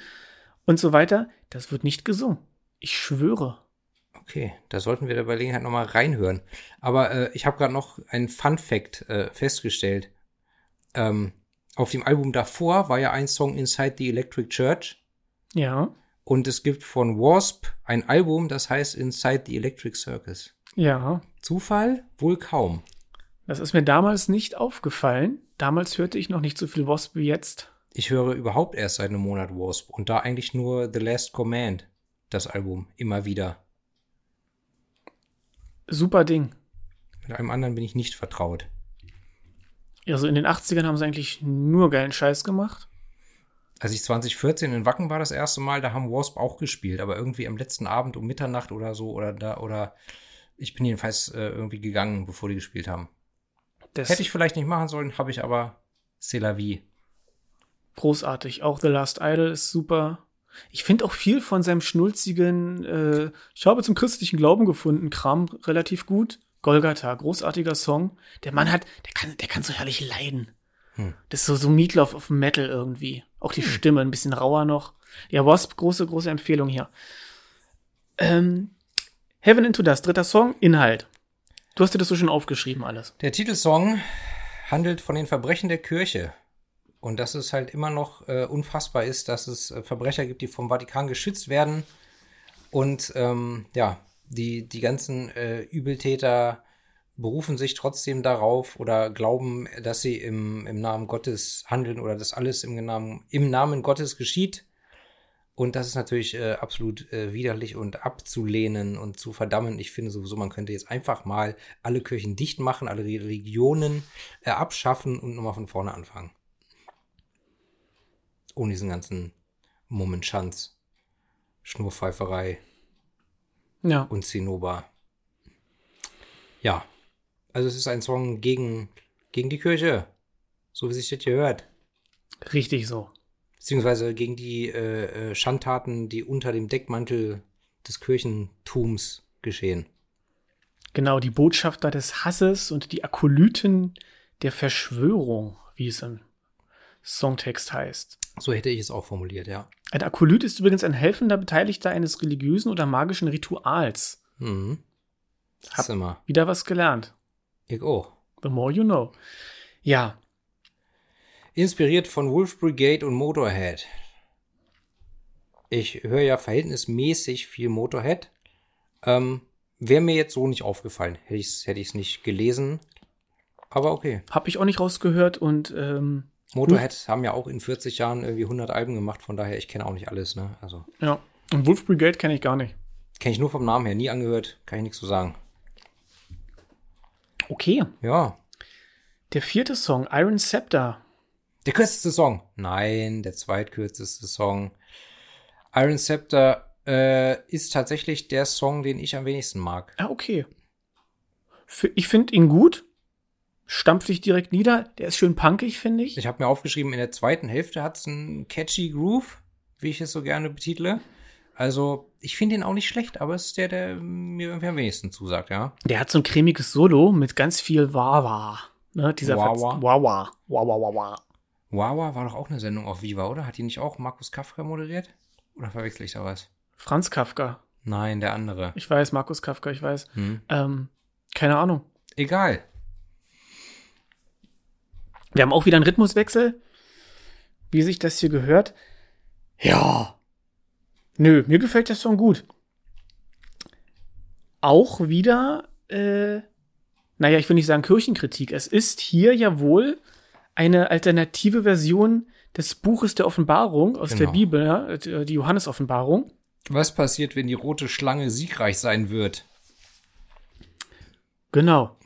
und so weiter. Das wird nicht gesungen. Ich schwöre. Okay, da sollten wir der Gelegenheit nochmal reinhören. Aber äh, ich habe gerade noch einen Fun Fact äh, festgestellt. Ähm, auf dem Album davor war ja ein Song Inside the Electric Church. Ja, Und es gibt von Wasp ein Album, das heißt Inside the Electric Circus. ja. Zufall? Wohl kaum. Das ist mir damals nicht aufgefallen. Damals hörte ich noch nicht so viel Wasp wie jetzt. Ich höre überhaupt erst seit einem Monat Wasp und da eigentlich nur The Last Command, das Album, immer wieder. Super Ding. Mit einem anderen bin ich nicht vertraut. Also in den 80ern haben sie eigentlich nur geilen Scheiß gemacht. Als ich 2014 in Wacken war das erste Mal, da haben Wasp auch gespielt, aber irgendwie am letzten Abend um Mitternacht oder so oder da oder ich bin jedenfalls äh, irgendwie gegangen, bevor die gespielt haben. Das Hätte ich vielleicht nicht machen sollen, habe ich aber C'est la vie. großartig. Auch The Last Idol ist super. Ich finde auch viel von seinem schnulzigen, äh, ich habe zum christlichen Glauben gefunden, Kram relativ gut. Golgatha, großartiger Song. Der Mann hat, der kann, der kann so herrlich leiden. Hm. Das ist so, so Meatloaf auf Metal irgendwie. Auch die Stimme, ein bisschen rauer noch. Ja, Wasp, große, große Empfehlung hier. Ähm, Heaven into Dust, dritter Song, Inhalt. Du hast dir das so schon aufgeschrieben alles. Der Titelsong handelt von den Verbrechen der Kirche. Und dass es halt immer noch äh, unfassbar ist, dass es äh, Verbrecher gibt, die vom Vatikan geschützt werden. Und ähm, ja, die, die ganzen äh, Übeltäter berufen sich trotzdem darauf oder glauben, dass sie im, im Namen Gottes handeln oder dass alles im Namen, im Namen Gottes geschieht. Und das ist natürlich äh, absolut äh, widerlich und abzulehnen und zu verdammen. Ich finde sowieso, man könnte jetzt einfach mal alle Kirchen dicht machen, alle Religionen äh, abschaffen und nochmal von vorne anfangen. Ohne diesen ganzen Mummenschanz, Schnurpfeiferei Ja. und Zinnober. Ja, also es ist ein Song gegen, gegen die Kirche, so wie sich das hier hört. Richtig so. Beziehungsweise gegen die äh, äh, Schandtaten, die unter dem Deckmantel des Kirchentums geschehen. Genau, die Botschafter des Hasses und die Akolyten der Verschwörung, wie es im Songtext heißt. So hätte ich es auch formuliert, ja. Ein Akolyt ist übrigens ein helfender Beteiligter eines religiösen oder magischen Rituals. Mhm. Hab immer. wieder was gelernt. Ich auch. The more you know. Ja. Inspiriert von Wolf Brigade und Motorhead. Ich höre ja verhältnismäßig viel Motorhead. Ähm, Wäre mir jetzt so nicht aufgefallen. Hätte ich es hätte nicht gelesen. Aber okay. Habe ich auch nicht rausgehört und ähm, Motorhead hm. haben ja auch in 40 Jahren irgendwie 100 Alben gemacht, von daher, ich kenne auch nicht alles, ne? Also. Ja. Und Wolf Brigade kenne ich gar nicht. Kenne ich nur vom Namen her, nie angehört, kann ich nichts zu sagen. Okay. Ja. Der vierte Song, Iron Scepter. Der kürzeste Song. Nein, der zweitkürzeste Song. Iron Scepter äh, ist tatsächlich der Song, den ich am wenigsten mag. Ah, okay. Ich finde ihn gut stampft dich direkt nieder. Der ist schön punkig, finde ich. Ich habe mir aufgeschrieben, in der zweiten Hälfte hat es einen catchy Groove, wie ich es so gerne betitle. Also, ich finde ihn auch nicht schlecht, aber es ist der, der mir irgendwie am wenigsten zusagt, ja. Der hat so ein cremiges Solo mit ganz viel Wawa. Ne, dieser Wawa. Wawa. Wawa, Wawa. Wawa war doch auch eine Sendung auf Viva, oder? Hat die nicht auch Markus Kafka moderiert? Oder verwechsel ich da was? Franz Kafka. Nein, der andere. Ich weiß, Markus Kafka, ich weiß. Hm. Ähm, keine Ahnung. Egal. Wir haben auch wieder einen Rhythmuswechsel, wie sich das hier gehört. Ja. Nö, mir gefällt der Song gut. Auch wieder, äh, naja, ich will nicht sagen Kirchenkritik. Es ist hier ja wohl eine alternative Version des Buches der Offenbarung aus genau. der Bibel, ja, äh, die Johannes-Offenbarung. Was passiert, wenn die rote Schlange siegreich sein wird? Genau.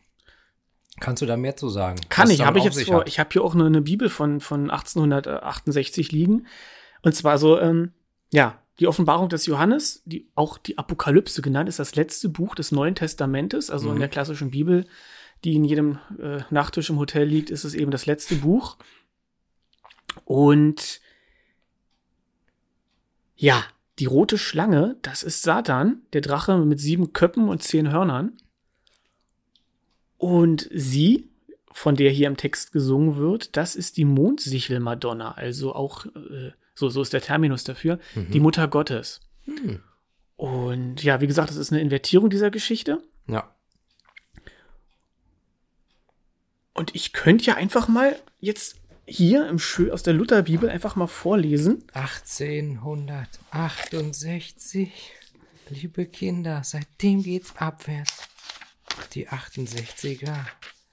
Kannst du da mehr zu sagen? Kann ich, habe ich jetzt vor. Ich habe hier auch eine, eine Bibel von, von 1868 liegen. Und zwar so, ähm, ja, die Offenbarung des Johannes, die auch die Apokalypse genannt, ist das letzte Buch des Neuen Testamentes, also mhm. in der klassischen Bibel, die in jedem äh, Nachttisch im Hotel liegt, ist es eben das letzte Buch. Und ja, die rote Schlange, das ist Satan, der Drache mit sieben Köpfen und zehn Hörnern. Und sie, von der hier im Text gesungen wird, das ist die Mondsichel-Madonna, also auch, äh, so, so ist der Terminus dafür, mhm. die Mutter Gottes. Mhm. Und ja, wie gesagt, das ist eine Invertierung dieser Geschichte. Ja. Und ich könnte ja einfach mal jetzt hier im Schö aus der Lutherbibel einfach mal vorlesen. 1868, liebe Kinder, seitdem geht's abwärts. Die 68er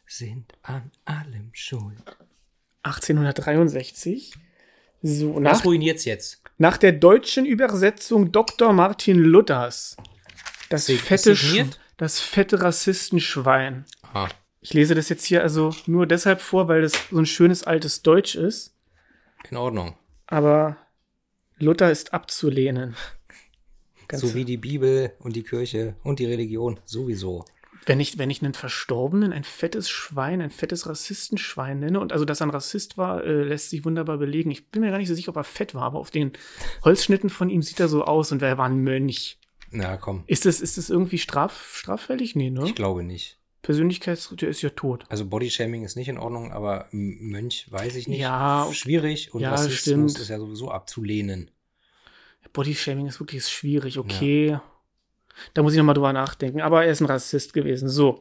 sind an allem schuld. 1863. So, nach, Was ruiniert's jetzt? Nach der deutschen Übersetzung Dr. Martin Luthers. Das Sig fette, das fette Rassistenschwein. Aha. Ich lese das jetzt hier also nur deshalb vor, weil das so ein schönes altes Deutsch ist. In Ordnung. Aber Luther ist abzulehnen. [LAUGHS] Ganz so wie die Bibel und die Kirche und die Religion sowieso. Wenn ich, wenn ich einen Verstorbenen ein fettes Schwein, ein fettes Rassistenschwein nenne, und also, dass er ein Rassist war, äh, lässt sich wunderbar belegen. Ich bin mir gar nicht so sicher, ob er fett war, aber auf den Holzschnitten von ihm sieht er so aus und er war ein Mönch. Na komm. Ist das, ist das irgendwie straf, straffällig? Nee, ne? Ich glaube nicht. Persönlichkeits, der ist ja tot. Also Bodyshaming ist nicht in Ordnung, aber Mönch weiß ich nicht. Ja. Schwierig und ja, Rassismus stimmt. ist ja sowieso abzulehnen. Bodyshaming ist wirklich schwierig, okay. Ja. Da muss ich nochmal drüber nachdenken. Aber er ist ein Rassist gewesen. So.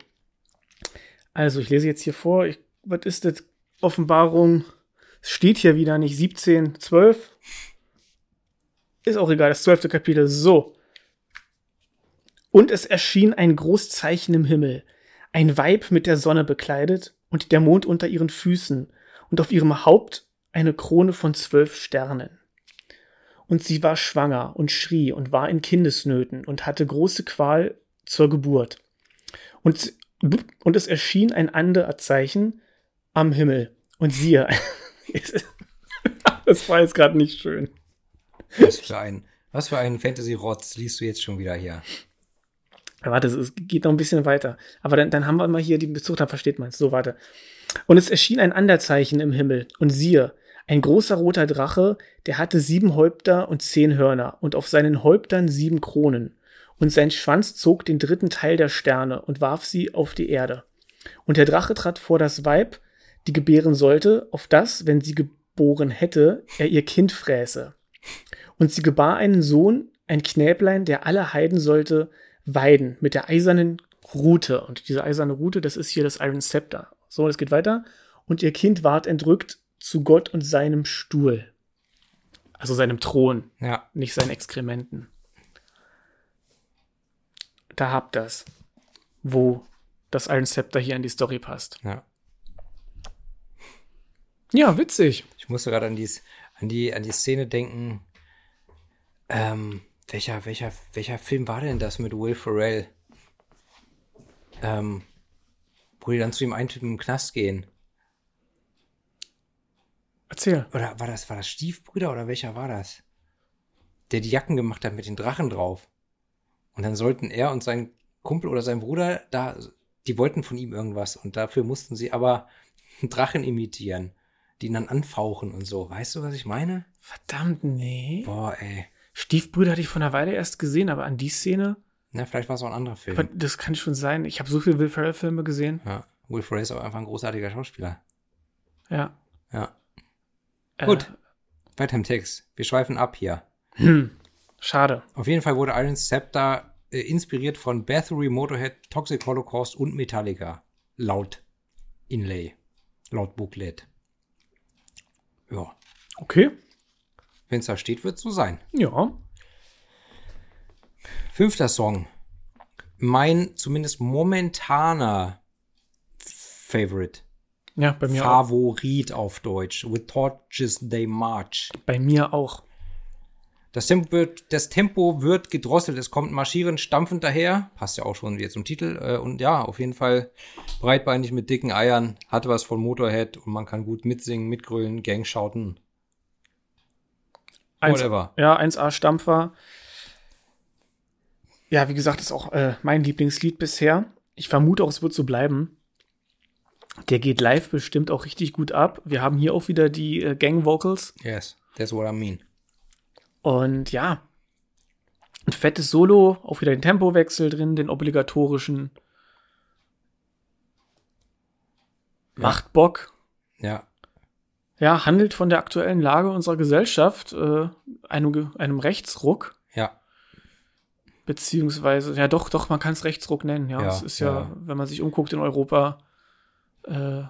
Also, ich lese jetzt hier vor. Ich, was ist das? Offenbarung. Es steht hier wieder nicht 17, 12. Ist auch egal, das zwölfte Kapitel. So. Und es erschien ein Großzeichen im Himmel. Ein Weib mit der Sonne bekleidet und der Mond unter ihren Füßen und auf ihrem Haupt eine Krone von zwölf Sternen. Und sie war schwanger und schrie und war in Kindesnöten und hatte große Qual zur Geburt. Und, und es erschien ein anderer Zeichen am Himmel. Und siehe, [LAUGHS] das war jetzt gerade nicht schön. Was für ein, was für ein Fantasy-Rotz liest du jetzt schon wieder hier? Warte, es geht noch ein bisschen weiter. Aber dann, dann haben wir mal hier die Bezug, dann versteht man es. So, warte. Und es erschien ein Anderzeichen im Himmel. Und siehe, ein großer roter Drache, der hatte sieben Häupter und zehn Hörner und auf seinen Häuptern sieben Kronen. Und sein Schwanz zog den dritten Teil der Sterne und warf sie auf die Erde. Und der Drache trat vor das Weib, die gebären sollte, auf das, wenn sie geboren hätte, er ihr Kind fräße. Und sie gebar einen Sohn, ein Knäblein, der alle Heiden sollte weiden mit der eisernen Rute. Und diese eiserne Rute, das ist hier das Iron Scepter. So, es geht weiter. Und ihr Kind ward entrückt zu Gott und seinem Stuhl. Also seinem Thron, Ja. nicht seinen Exkrementen. Da habt das, wo das Iron Scepter hier in die Story passt. Ja. Ja, witzig. Ich musste gerade an, dies- an, die, an die Szene denken. Ähm, welcher, welcher, welcher Film war denn das mit Will Ferrell? Ähm, wo die dann zu dem einen Typen im Knast gehen. Erzähl. Oder war das, war das Stiefbrüder oder welcher war das? Der die Jacken gemacht hat mit den Drachen drauf. Und dann sollten er und sein Kumpel oder sein Bruder da, die wollten von ihm irgendwas und dafür mussten sie aber einen Drachen imitieren, die ihn dann anfauchen und so. Weißt du, was ich meine? Verdammt, nee. Boah, ey. Stiefbrüder hatte ich vor einer Weile erst gesehen, aber an die Szene, Na, vielleicht war es auch ein anderer Film. aber das kann schon sein. Ich habe so viele Will Ferrell-Filme gesehen. ja. Will Ferrell ist aber einfach ein großartiger Schauspieler. Ja. Ja. Äh, Gut. Weiter im Text. Wir schweifen ab hier. Hm. Schade. Auf jeden Fall wurde Iron Scepter äh, inspiriert von Bathory, Motorhead, Toxic Holocaust und Metallica. Laut Inlay. Laut Booklet. Ja. Okay. Wenn es da steht, wird es so sein. Ja. Fünfter Song. Mein zumindest momentaner Favorite. Ja, bei mir auch. Favorit auf Deutsch. With Torches They March. Bei mir auch. Das Tempo, wird, das Tempo wird gedrosselt. Es kommt marschierend, stampfend daher. Passt ja auch schon wieder zum Titel. Äh, Und ja, auf jeden Fall breitbeinig mit dicken Eiern. Hat was von Motorhead und man kann gut mitsingen, mitgrölen, Gang schauten. Eins, Whatever. ja, 1A Stampfer. Ja, wie gesagt, ist auch äh, mein Lieblingslied bisher. Ich vermute auch, es wird so bleiben. Der geht live bestimmt auch richtig gut ab. Wir haben hier auch wieder die äh, Gang Vocals. Yes, that's what I mean. Und ja, ein fettes Solo, auch wieder den Tempowechsel drin, den obligatorischen. Macht Bock. Ja, Ja, handelt von der aktuellen Lage unserer Gesellschaft, äh, einem, einem Rechtsruck, ja, beziehungsweise, ja doch, doch, man kann es Rechtsruck nennen, ja. Ja, Es ist ja, ja. wenn man sich umguckt in Europa, äh,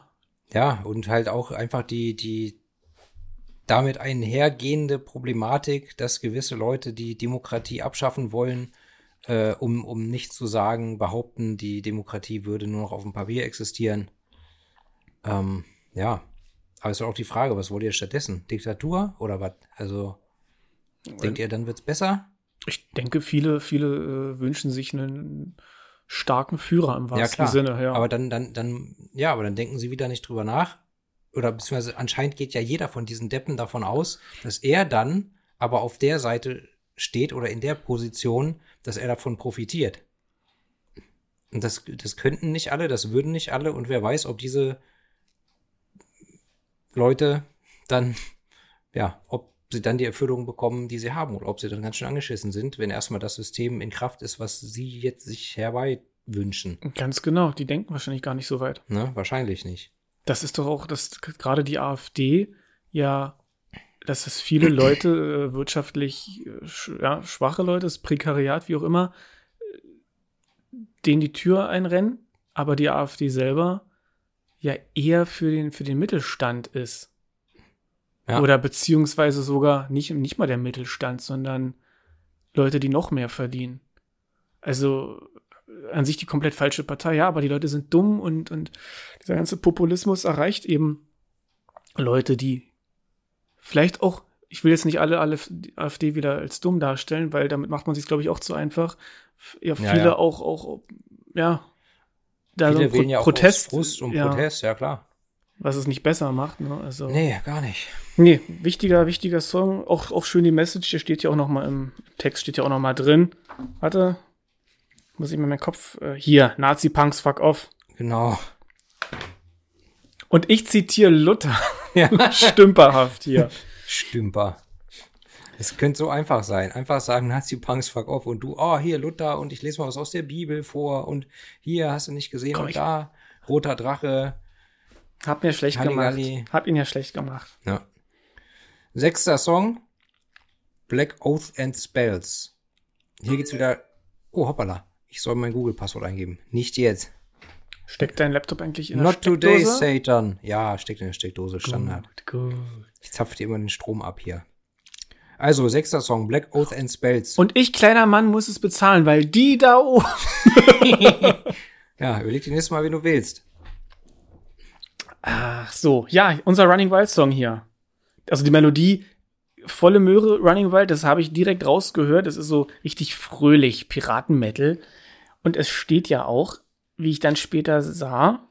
ja. Und halt auch einfach die, die damit einhergehende Problematik, dass gewisse Leute die Demokratie abschaffen wollen, äh, um, um nicht zu sagen, behaupten, die Demokratie würde nur noch auf dem Papier existieren. Ähm, ja. Aber es ist auch die Frage, was wollt ihr stattdessen? Diktatur oder was? Also, denkt ihr, dann wird's besser? ich denke, viele, viele äh, wünschen sich einen starken Führer im wahrsten klar. Sinne, ja. Aber dann, dann, dann, ja, aber dann denken sie wieder nicht drüber nach. Oder beziehungsweise anscheinend geht ja jeder von diesen Deppen davon aus, dass er dann aber auf der Seite steht oder in der Position, dass er davon profitiert. Und das, das könnten nicht alle, das würden nicht alle. Und wer weiß, ob diese Leute dann, ja, ob sie dann die Erfüllung bekommen, die sie haben, oder ob sie dann ganz schön angeschissen sind, wenn erstmal das System in Kraft ist, was sie jetzt sich herbei wünschen. Ganz genau, die denken wahrscheinlich gar nicht so weit. Ne? Wahrscheinlich nicht. Das ist doch auch, dass gerade die AfD ja, dass es viele Leute, äh, wirtschaftlich äh, sch ja, schwache Leute, das Prekariat, wie auch immer, äh, denen die Tür einrennen, aber die AfD selber ja eher für den, für den Mittelstand ist. Ja. Oder beziehungsweise sogar nicht, nicht mal der Mittelstand, sondern Leute, die noch mehr verdienen. Also äh, an sich die komplett falsche Partei, ja, aber die Leute sind dumm und, und dieser ganze Populismus erreicht eben Leute, die vielleicht auch, ich will jetzt nicht alle, alle AfD wieder als dumm darstellen, weil damit macht man sich, glaube ich, auch zu einfach. Ja, Ja, viele ja. auch, auch, ja, da Viele so wählen ja auch Protest, Frust und ja, Protest, ja klar. Was es nicht besser macht, ne? Also. Nee, gar nicht. Nee, wichtiger, wichtiger Song. Auch, auch schön die Message. Hier steht ja auch noch mal im Text steht ja auch noch mal drin. Warte. Muss ich mir meinen Kopf. Äh, hier, Nazi-Punks, fuck off. Genau. Und ich zitiere Luther. Ja. [LAUGHS] Stümperhaft hier. Stümper. Es könnte so einfach sein. Einfach sagen, Nazi-Punks, fuck off. Und du, oh, hier Luther und ich lese mal was aus der Bibel vor. Und hier hast du nicht gesehen Komm, und da roter Drache. Hab mir schlecht Halligalli. gemacht. Hab ihn ja schlecht gemacht. Ja. Sechster Song. Black Oath and Spells. Hier geht's wieder. Oh, hoppala. Ich soll mein Google-Passwort eingeben. Nicht jetzt. Steckt dein Laptop eigentlich in Not der Steckdose? Not today, Satan. Ja, steckt in der Steckdose. Standard. Gut, gut. Ich zapfe dir immer den Strom ab hier. Also, sechster Song, Black Oath and Spells. Und ich, kleiner Mann, muss es bezahlen, weil die da oben. [LAUGHS] ja, überleg dir nächstes Mal, wie du willst. Ach so, ja, unser Running Wild Song hier. Also die Melodie, volle Möhre, Running Wild, das habe ich direkt rausgehört. Das ist so richtig fröhlich, Piratenmetal. Und es steht ja auch, wie ich dann später sah,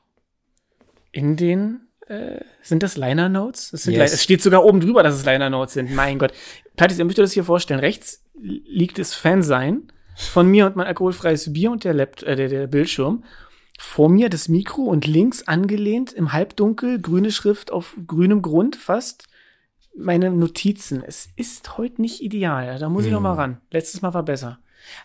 in den äh, sind das Liner Notes? Das yes. es steht sogar oben drüber, dass es Liner Notes sind. Mein Gott. Plattis, ihr müsst euch das hier vorstellen. Rechts liegt das Fansein von mir und mein alkoholfreies Bier und der, Lapt äh, der, der Bildschirm. Vor mir das Mikro und links angelehnt im Halbdunkel, grüne Schrift auf grünem Grund fast meine Notizen. Es ist heute nicht ideal. Da muss hm. ich noch mal ran. Letztes Mal war besser.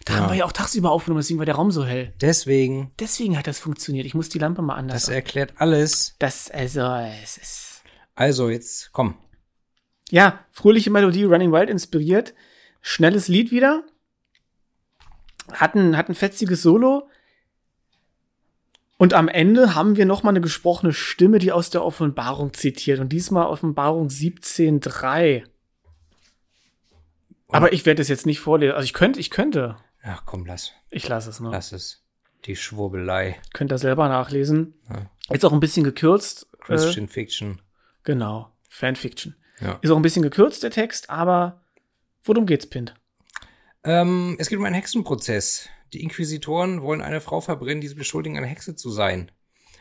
Da ja. haben wir ja auch tagsüber aufgenommen, deswegen war der Raum so hell. Deswegen. Deswegen hat das funktioniert. Ich muss die Lampe mal anders. Das erklärt alles. Das, also, es ist. Also, jetzt komm. Ja, fröhliche Melodie, Running Wild inspiriert. Schnelles Lied wieder. Hat ein, hat ein fetziges Solo. Und am Ende haben wir noch mal eine gesprochene Stimme, die aus der Offenbarung zitiert. Und diesmal Offenbarung 17.3. Aber ich werde es jetzt nicht vorlesen. Also ich könnte, ich könnte. Ach komm, lass. Ich lasse es, ne? Lass es. Die Schwurbelei. Könnt ihr selber nachlesen. Ja. Jetzt auch ein bisschen gekürzt. Christian äh, Fiction. Genau. Fanfiction. Ja. Ist auch ein bisschen gekürzt, der Text, aber worum geht's, Pint? Ähm, es geht um einen Hexenprozess. Die Inquisitoren wollen eine Frau verbrennen, die sie beschuldigen, eine Hexe zu sein.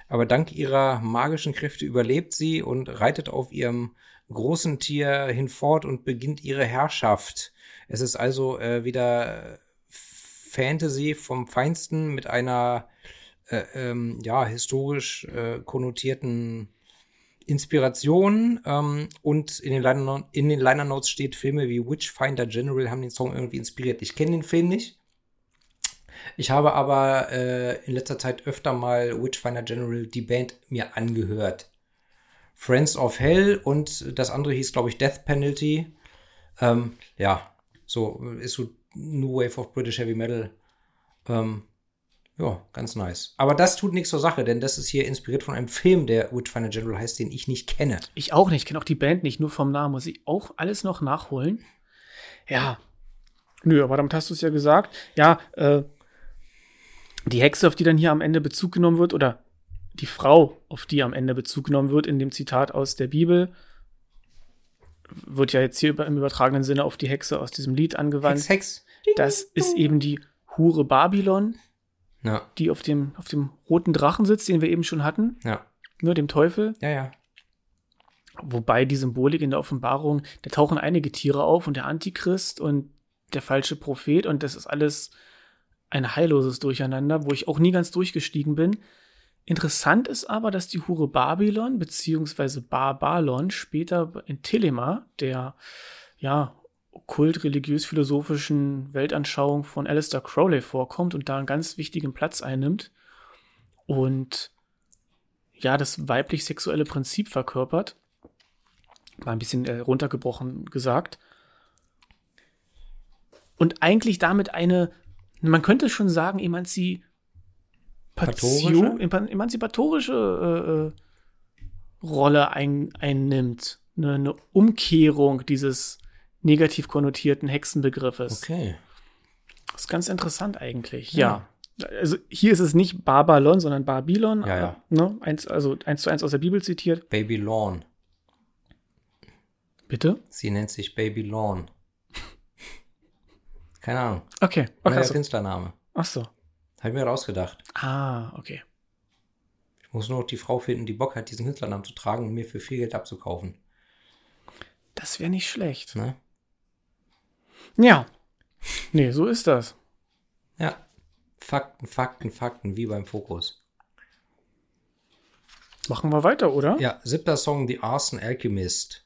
Aber dank ihrer magischen Kräfte überlebt sie und reitet auf ihrem großen Tier hinfort und beginnt ihre Herrschaft. Es ist also äh, wieder Fantasy vom Feinsten mit einer äh, ähm, ja historisch äh, konnotierten Inspiration ähm, und in den, Liner, in den Liner Notes steht Filme wie Witchfinder General haben den Song irgendwie inspiriert. Ich kenne den Film nicht. Ich habe aber äh, in letzter Zeit öfter mal Witchfinder General die Band mir angehört. Friends of Hell und das andere hieß, glaube ich, Death Penalty. Ähm, ja, so ist so New Wave of British Heavy Metal. Ähm, ja, ganz nice. Aber das tut nichts zur Sache, denn das ist hier inspiriert von einem Film, der Witchfinder General heißt, den ich nicht kenne. Ich auch nicht, kenne auch die Band nicht, nur vom Namen. Muss ich auch alles noch nachholen? Ja. Nö, aber damit hast du es ja gesagt. Ja, äh, die Hexe, auf die dann hier am Ende Bezug genommen wird, oder die Frau, auf die am Ende Bezug genommen wird, in dem Zitat aus der Bibel, wird ja jetzt hier im übertragenen Sinne auf die Hexe aus diesem Lied angewandt. Hex, Hex. Das ist eben die Hure Babylon, ja. die auf dem, auf dem roten Drachen sitzt, den wir eben schon hatten. Ja. Nur dem Teufel. Ja, ja. Wobei die Symbolik in der Offenbarung, da tauchen einige Tiere auf und der Antichrist und der falsche Prophet und das ist alles ein heilloses Durcheinander, wo ich auch nie ganz durchgestiegen bin. Interessant ist aber, dass die Hure Babylon beziehungsweise Barbalon später in Telema, der ja okkult-religiös-philosophischen Weltanschauung von Alistair Crowley vorkommt und da einen ganz wichtigen Platz einnimmt und ja, das weiblich-sexuelle Prinzip verkörpert. Mal ein bisschen äh, runtergebrochen gesagt. Und eigentlich damit eine, man könnte schon sagen, emanzi Emanzipatorische, emanzipatorische äh, äh, Rolle ein, einnimmt. Eine, eine Umkehrung dieses negativ konnotierten Hexenbegriffes. Okay. Das ist ganz interessant eigentlich, ja. ja. Also hier ist es nicht Babylon, sondern Babylon. Ja, ja. Ne? Eins, also eins zu eins aus der Bibel zitiert. Babylon. Bitte? Sie nennt sich Babylon. Keine Ahnung. Okay. okay Neuer Künstlername. Ach so. Habe ich mir rausgedacht. Ah, okay. Ich muss nur noch die Frau finden, die Bock hat, diesen Künstlernamen zu tragen und mir für viel Geld abzukaufen. Das wäre nicht schlecht. Ne? Ja. Nee, so ist das. Ja. Fakten, Fakten, Fakten, wie beim Fokus. Machen wir weiter, oder? Ja, siebter Song, The Arson Alchemist.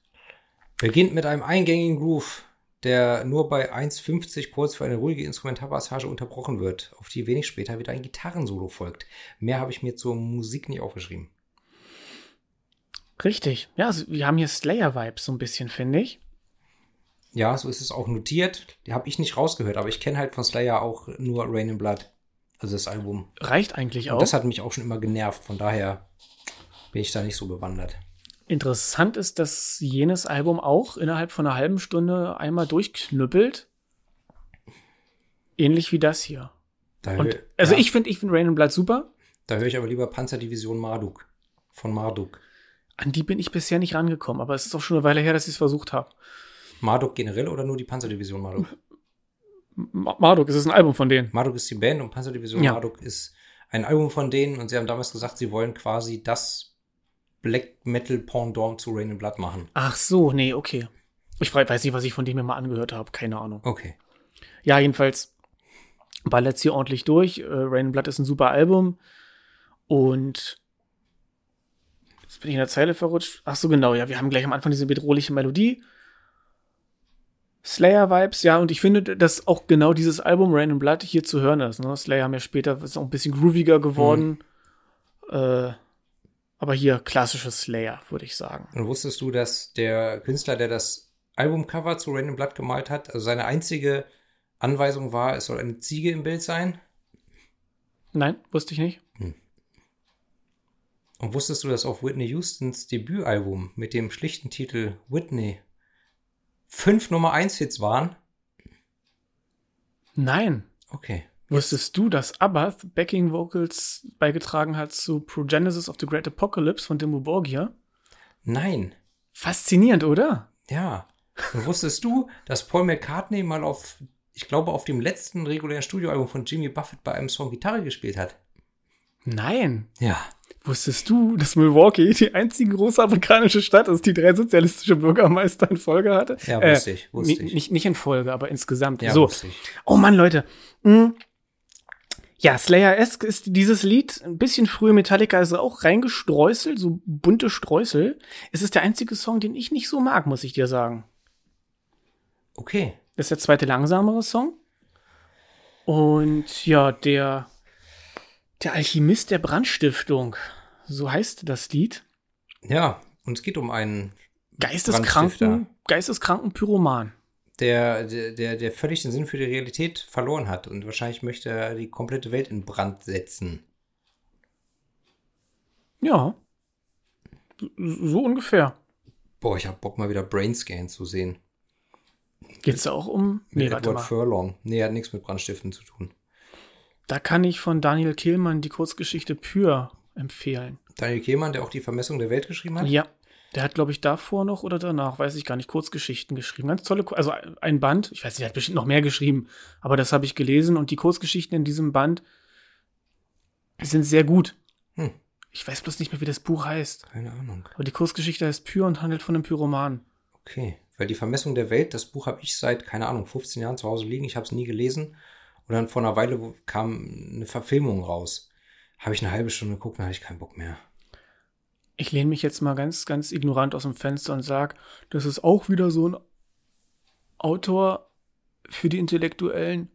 Beginnt mit einem eingängigen Groove, der nur bei 1,50 kurz für eine ruhige Instrumentalpassage unterbrochen wird, auf die wenig später wieder ein Gitarrensolo folgt. Mehr habe ich mir zur Musik nicht aufgeschrieben. Richtig. Ja, also wir haben hier Slayer-Vibes so ein bisschen, finde ich. Ja, so ist es auch notiert. Die habe ich nicht rausgehört, aber ich kenne halt von Slayer auch nur Rain in Blood. Also das Album. Reicht eigentlich auch. Und das hat mich auch schon immer genervt. Von daher bin ich da nicht so bewandert. Interessant ist, dass jenes Album auch innerhalb von einer halben Stunde einmal durchknüppelt. Ähnlich wie das hier. Da Und, also ja, ich finde ich find Rain and Blood super. Da höre ich aber lieber Panzerdivision Marduk. Von Marduk. An die bin ich bisher nicht rangekommen, aber es ist auch schon eine Weile her, dass ich es versucht habe. Marduk generell oder nur die Panzerdivision Marduk? Ma- Marduk, es ist ein Album von denen. Marduk ist die Band und Panzerdivision Ja. Marduk ist ein Album von denen und sie haben damals gesagt, sie wollen quasi das Black Metal Pendant zu Rain in Blood machen. Ach so, nee, okay. Ich weiß nicht, was ich von dem mir mal angehört habe, keine Ahnung. Okay. Ja, jedenfalls ballert hier ordentlich durch. Äh, Rain and Blood ist ein super Album. Und jetzt bin ich in der Zeile verrutscht. Ach so, genau, ja, wir haben gleich am Anfang diese bedrohliche Melodie. Slayer-Vibes, ja, und ich finde, dass auch genau dieses Album Rain and Blood hier zu hören ist. Ne? Slayer haben ja später ist auch ein bisschen grooviger geworden. Äh, aber hier klassisches Slayer, würde ich sagen. Und wusstest du, dass der Künstler, der das Albumcover zu in Blood gemalt hat, also seine einzige Anweisung war, es soll eine Ziege im Bild sein? Nein, wusste ich nicht. Und wusstest du, dass auf Whitney Houstons Debütalbum mit dem schlichten Titel Whitney fünf Nummer 1 Hits waren? Nein. Okay. Wusstest du, dass Abath Backing Vocals beigetragen hat zu Progenesis of the Great Apocalypse von Dimmu Borgir? Nein. Faszinierend, oder? Ja. Und wusstest du, dass Paul McCartney mal auf, ich glaube, auf dem letzten regulären Studioalbum von Jimmy Buffett bei einem Song Gitarre gespielt hat? Nein. Ja. Wusstest du, dass Milwaukee die einzige große amerikanische Stadt ist, die drei sozialistische Bürgermeister in Folge hatte? Ja, Äh, wusste ich, wusste ich. Nicht, nicht in Folge, aber insgesamt. Ja, so. wusste ich. Oh Mann, Leute. Hm. Ja, Slayer-esque ist dieses Lied. Ein bisschen früher Metallica ist auch reingestreuselt, so bunte Streusel. Es ist der einzige Song, den ich nicht so mag, muss ich dir sagen. Okay. Das ist der zweite langsamere Song. Und ja, der, der Alchemist der Brandstiftung. So heißt das Lied. Ja, und es geht um einen, Geisteskranken, geisteskranken Pyroman. Der, der, der, völlig den Sinn für die Realität verloren hat und wahrscheinlich möchte er die komplette Welt in Brand setzen. Ja. So ungefähr. Boah, ich hab Bock mal wieder Brainscan zu sehen. Geht's da auch um? Nee, Mit Edward. Furlong. Nee, hat nichts mit Brandstiften zu tun. Da kann ich von Daniel Kehlmann die Kurzgeschichte Pür empfehlen. Daniel Kehlmann, der auch die Vermessung der Welt geschrieben hat? Ja. Der hat, glaube ich, davor noch oder danach, weiß ich gar nicht, Kurzgeschichten geschrieben. Ganz tolle, also ein Band, ich weiß nicht, er hat bestimmt noch mehr geschrieben, aber das habe ich gelesen und die Kurzgeschichten in diesem Band sind sehr gut. Hm. Ich weiß bloß nicht mehr, wie das Buch heißt. Keine Ahnung. Aber die Kurzgeschichte heißt Pür und handelt von einem Pyroman. Okay. Weil die Vermessung der Welt, das Buch habe ich seit, keine Ahnung, 15 Jahren zu Hause liegen. Ich habe es nie gelesen. Und dann vor einer Weile kam eine Verfilmung raus. Habe ich eine halbe Stunde geguckt, dann hatte ich keinen Bock mehr. Ich lehne mich jetzt mal ganz, ganz ignorant aus dem Fenster und sage, das ist auch wieder so ein Autor für die Intellektuellen.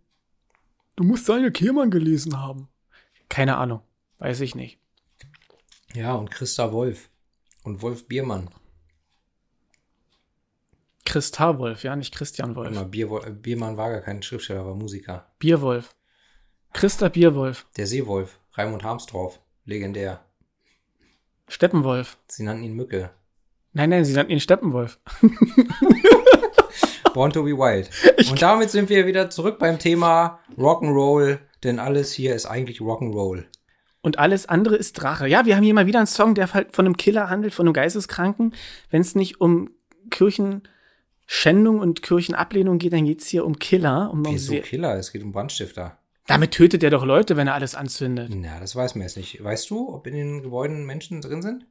Du musst Daniel Kehlmann gelesen haben. Keine Ahnung. Weiß ich nicht. Ja, und Christa Wolf. Und Wolf Biermann. Christa Wolf, ja, nicht Christian Wolf. Immer Bier, Biermann war gar kein Schriftsteller, war Musiker. Bierwolf. Christa Bierwolf. Der Seewolf, Raimund Harmsdorf, legendär. Steppenwolf. Sie nannten ihn Mücke. Nein, nein, sie nannten ihn Steppenwolf. [LAUGHS] Born to be Wild. Und damit sind wir wieder zurück beim Thema Rock'n'Roll, denn alles hier ist eigentlich Rock'n'Roll. Und alles andere ist Drache. Ja, wir haben hier mal wieder einen Song, der halt von einem Killer handelt, von einem Geisteskranken. Wenn es nicht um Kirchenschändung und Kirchenablehnung geht, dann geht's hier um Killer. Um, um Wieso sehr- Killer? Es geht um Brandstifter. Damit tötet er doch Leute, wenn er alles anzündet. Na, das weiß man jetzt nicht. Weißt du, ob in den Gebäuden Menschen drin sind?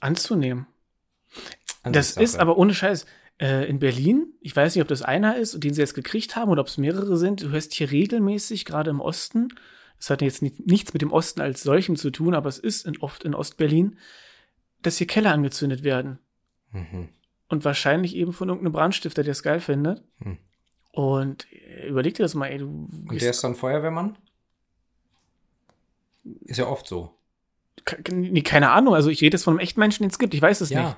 Anzunehmen. Das ist aber ohne Scheiß. Äh, in Berlin, ich weiß nicht, ob das einer ist, den sie jetzt gekriegt haben oder ob es mehrere sind. Du hörst hier regelmäßig, gerade im Osten, das hat jetzt nicht, nichts mit dem Osten als solchem zu tun, aber es ist in, oft in Ostberlin, dass hier Keller angezündet werden. Mhm. Und wahrscheinlich eben von irgendeinem Brandstifter, der es geil findet. Hm. Und äh, überleg dir das mal, ey, du Und der ist dann Feuerwehrmann? Ist ja oft so. nee, keine Ahnung, also ich rede jetzt von einem echten Menschen, den es gibt, ich weiß es nicht. Ja.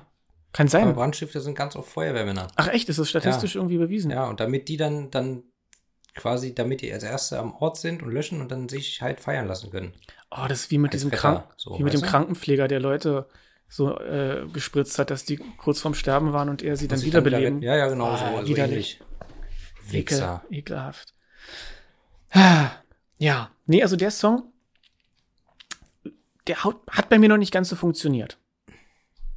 Kann sein. Aber Brandstifter sind ganz oft Feuerwehrmänner. Ach echt, ist das statistisch irgendwie bewiesen? Ja, und damit die dann, dann quasi, damit die als Erste am Ort sind und löschen und dann sich halt feiern lassen können. Oh, das ist wie mit Als diesem Krank so, wie mit dem du? Krankenpfleger, der Leute so äh, gespritzt hat, dass die kurz vorm Sterben waren und er sie dann Muss ich wiederbeleben. wieder- Ja, ja, genau Ah, so. so widerlich. ähnlich. Wichser. Ekel, ekelhaft. Ah, Ja, nee, also der Song, der hat bei mir noch nicht ganz so funktioniert.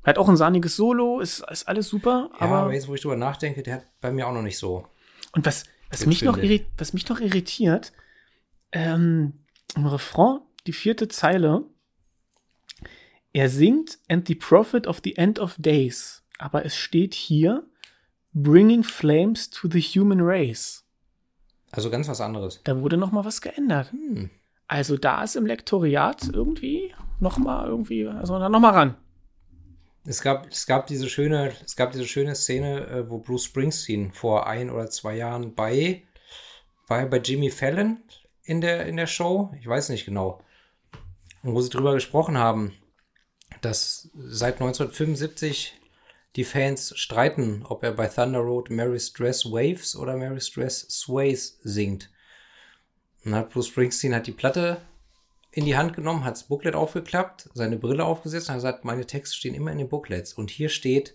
Hat auch ein sahniges Solo, ist, ist alles super, Ja, aber, jetzt, wo ich drüber nachdenke, der hat bei mir auch noch nicht so. und was, was, mich noch was mich noch irritiert, ähm, im Refrain, die vierte Zeile, er singt and the prophet of the end of days, aber es steht hier bringing flames to the human race. Also ganz was anderes. Da wurde noch mal was geändert. Hm. Also da ist im Lektoriat irgendwie noch mal irgendwie, also dann noch mal ran. Es gab, es gab diese schöne, es gab diese schöne Szene, äh, wo Bruce Springsteen vor ein oder zwei Jahren bei, war er bei Jimmy Fallon in der, in der Show? Ich weiß nicht genau. Und wo sie drüber gesprochen haben, dass seit 1975 die Fans streiten, ob er bei Thunder Road Mary's Dress Waves oder Mary's Dress Sways singt. Und hat Bruce Springsteen hat die Platte in die Hand genommen, hat das Booklet aufgeklappt, seine Brille aufgesetzt und hat gesagt, meine Texte stehen immer in den Booklets. Und hier steht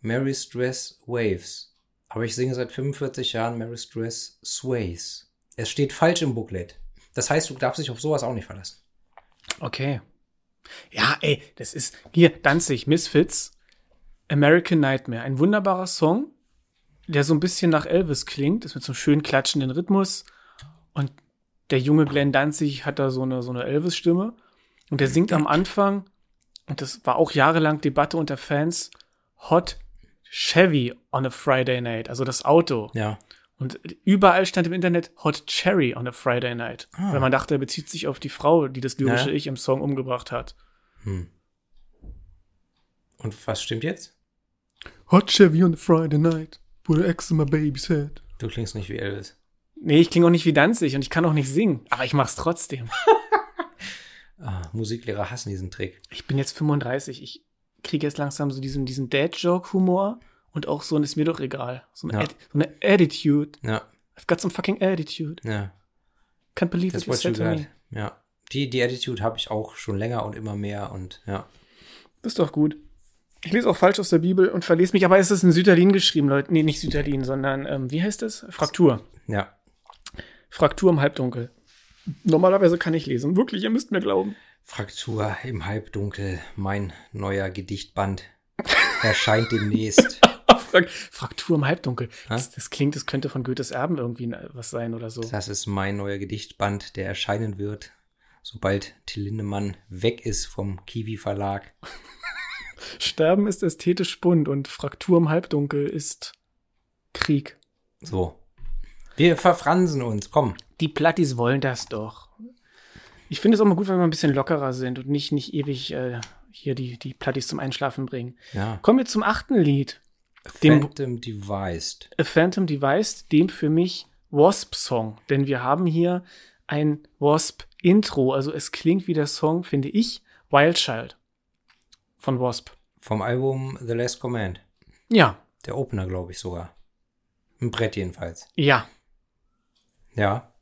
Mary's Dress Waves. Aber ich singe seit 45 Jahren Mary's Dress Sways. Es steht falsch im Booklet. Das heißt, du darfst dich auf sowas auch nicht verlassen. Okay. Ja, ey, das ist hier Danzig, Misfits, American Nightmare, ein wunderbarer Song, der so ein bisschen nach Elvis klingt, ist mit so einem schönen klatschenden Rhythmus und der junge Glenn Danzig hat da so eine so eine Elvis Stimme und der singt am Anfang und das war auch jahrelang Debatte unter Fans Hot Chevy on a Friday Night, also das Auto. Ja. Und überall stand im Internet Hot Cherry on a Friday Night. Ah. Weil man dachte, er bezieht sich auf die Frau, die das lyrische Ja. Ich im Song umgebracht hat. Und was stimmt jetzt? Hot Chevy on a Friday night. Put an X in my baby's head. Du klingst nicht wie Elvis. Nee, ich klinge auch nicht wie Danzig und ich kann auch nicht singen. Aber ich mach's trotzdem. [LAUGHS] Ah, Musiklehrer hassen diesen Trick. Ich bin jetzt 35. Ich kriege jetzt langsam so diesen, diesen Dad-Joke-Humor und auch so ein ist mir doch egal. So eine, Ja. Atti- so eine Attitude. Ja, I've got some fucking attitude. ja. Can't believe Das it you wollte ich said to me. Ja. Die, die Attitude habe ich auch schon länger und immer mehr und ja. Das ist doch gut. Ich lese auch falsch aus der Bibel und verlese mich, aber es ist in Sütterlin geschrieben, Leute. Nee, nicht Sütterlin, sondern, ähm, wie heißt es? Fraktur. Ja. Fraktur im Halbdunkel. Normalerweise kann ich lesen. Wirklich, ihr müsst mir glauben. Fraktur im Halbdunkel, mein neuer Gedichtband [LAUGHS] erscheint demnächst. Frak [LAUGHS] Fraktur im Halbdunkel. Das, das klingt, das könnte von Goethes Erben irgendwie was sein oder so. Das ist mein neuer Gedichtband, der erscheinen wird, sobald Till Lindemann weg ist vom Kiwi Verlag. Sterben ist ästhetisch bunt und Fraktur im Halbdunkel ist Krieg. So. Wir verfransen uns, komm. Die Plattis wollen das doch. Ich finde es auch mal gut, wenn wir ein bisschen lockerer sind und nicht, nicht ewig äh, hier die, die Plattis zum Einschlafen bringen. Ja. Kommen wir zum achten Lied. Dem- Phantom Devised. A Phantom Device, dem für mich Wasp-Song. Denn wir haben hier ein Wasp-Intro. Also es klingt wie der Song, finde ich, Wild Child von Wasp. Vom Album The Last Command. Ja, Der Opener, glaube ich sogar. Ein Brett jedenfalls. ja. Ja.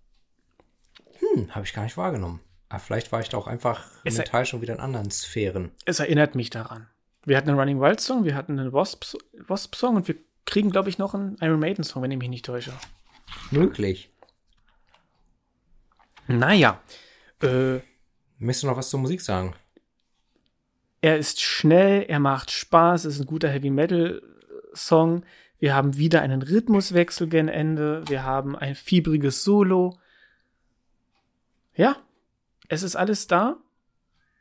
Hm, habe ich gar nicht wahrgenommen. Aber vielleicht war ich da auch einfach Es- mental schon wieder in anderen Sphären. Es erinnert mich daran. Wir hatten einen Running Wild Song, wir hatten einen Wasp, Wasp Song und wir kriegen, glaube ich, noch einen Iron Maiden Song, wenn ich mich nicht täusche. Möglich. Naja, äh, Möchtest du noch was zur Musik sagen? Er ist schnell, er macht Spaß, es ist ein guter Heavy Metal Song. Wir haben wieder einen Rhythmuswechsel gen Ende. Wir haben ein fiebriges Solo. Ja, es ist alles da.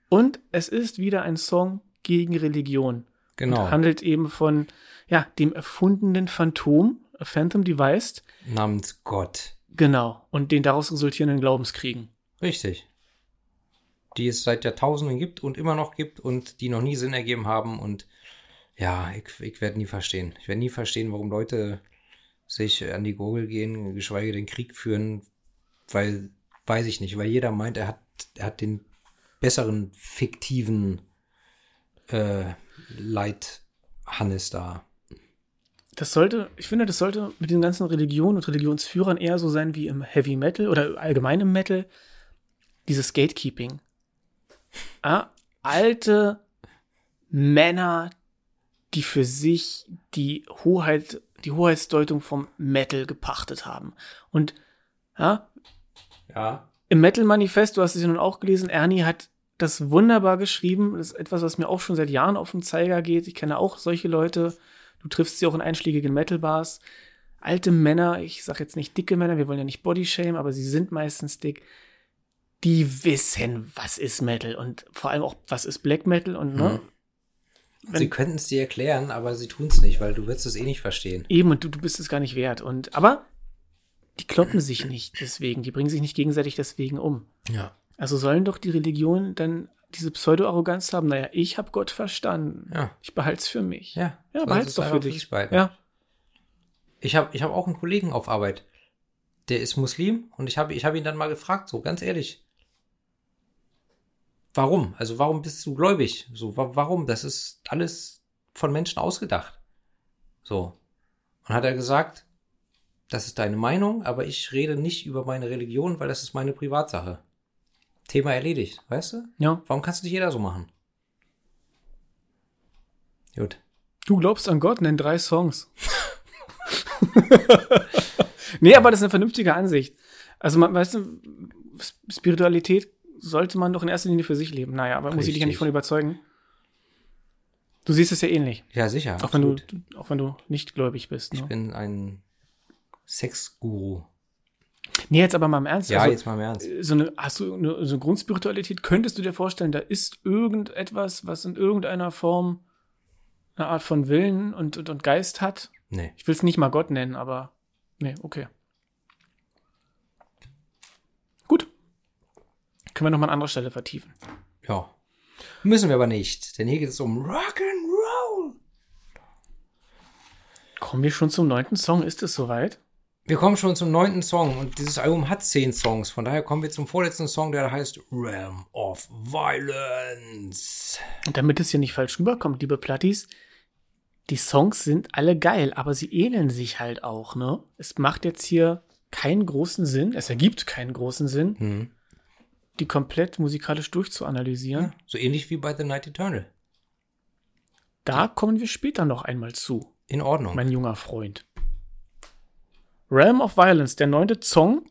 Und es ist wieder ein Song gegen Religion. Genau. Und handelt eben von, ja, dem erfundenen Phantom, a Phantom Device. Namens Gott. Genau. Und den daraus resultierenden Glaubenskriegen. Richtig. Die es seit Jahrtausenden gibt und immer noch gibt und die noch nie Sinn ergeben haben. Und ja, ich, ich werde nie verstehen. Ich werde nie verstehen, warum Leute sich an die Gurgel gehen, geschweige denn Krieg führen, weil, weiß ich nicht, weil jeder meint, er hat, er hat den besseren fiktiven äh, Leid Hannes da. Das sollte, ich finde, das sollte mit den ganzen Religionen und Religionsführern eher so sein wie im Heavy Metal oder allgemein im Metal. Dieses Gatekeeping. Ah, alte Männer, die für sich die Hoheit, die Hoheitsdeutung vom Metal gepachtet haben. Und ja, Ja. im Metal Manifest, du hast es ja nun auch gelesen, Ernie hat das wunderbar geschrieben. Das ist etwas, was mir auch schon seit Jahren auf den Zeiger geht. Ich kenne auch solche Leute. Du triffst sie auch in einschlägigen Metal-Bars. Alte Männer, ich sage jetzt nicht dicke Männer, wir wollen ja nicht Bodyshamen, aber sie sind meistens dick. Die wissen, was ist Metal und vor allem auch, was ist Black Metal und ne? Wenn- Sie könnten es dir erklären, aber sie tun es nicht, weil du wirst es eh nicht verstehen. Eben, und du, du bist es gar nicht wert. Und aber die kloppen sich [CLEARS THROAT] nicht deswegen, die bringen sich nicht gegenseitig deswegen um. Ja. Also sollen doch die Religionen dann diese Pseudo-Arroganz haben, naja, ich habe Gott verstanden. Ja. Ich behalte es für mich. Ja. Ja, sie es doch für dich. Ja. Ich habe ich hab auch einen Kollegen auf Arbeit, der ist Muslim und ich habe ich hab ihn dann mal gefragt, so ganz ehrlich. Warum? Also warum bist du gläubig? So, wa warum? Das ist alles von Menschen ausgedacht. So. Und hat er gesagt, das ist deine Meinung, aber ich rede nicht über meine Religion, weil das ist meine Privatsache. Thema erledigt, weißt du? ja. Warum kannst du nicht jeder so machen? Gut. Du glaubst an Gott, nenn drei Songs. [LAUGHS] nee, aber das ist eine vernünftige Ansicht. Also, man, weißt du, Spiritualität sollte man doch in erster Linie für sich leben. Naja, aber muss ich dich ja nicht Richtig. von überzeugen. Du siehst es ja ähnlich. Ja, sicher. Auch wenn, du, auch wenn du nicht gläubig bist. Ich Ne? bin ein Sexguru. Nee, jetzt aber mal im Ernst. Ja, also, jetzt mal im Ernst. so eine, hast du eine, so eine Grundspiritualität? Könntest du dir vorstellen, da ist irgendetwas, was in irgendeiner Form eine Art von Willen und, und, und Geist hat? Nee. Ich will es nicht mal Gott nennen, aber nee, okay. Gut. Können wir nochmal an anderer Stelle vertiefen. Ja. Müssen wir aber nicht, denn hier geht es um Rock'n'Roll. Kommen wir schon zum neunten Song? Ist es soweit? Wir kommen schon zum neunten Song und dieses Album hat zehn Songs. Von daher kommen wir zum vorletzten Song, der heißt Realm of Violence. Und damit es hier nicht falsch rüberkommt, liebe Plattis, die Songs sind alle geil, aber sie ähneln sich halt auch, ne? Es macht jetzt hier keinen großen Sinn, es ergibt keinen großen Sinn, Hm. Die komplett musikalisch durchzuanalysieren. So ähnlich wie bei The Night Eternal. Da kommen wir später noch einmal zu, In Ordnung. mein junger Freund. Realm of Violence, der neunte Song.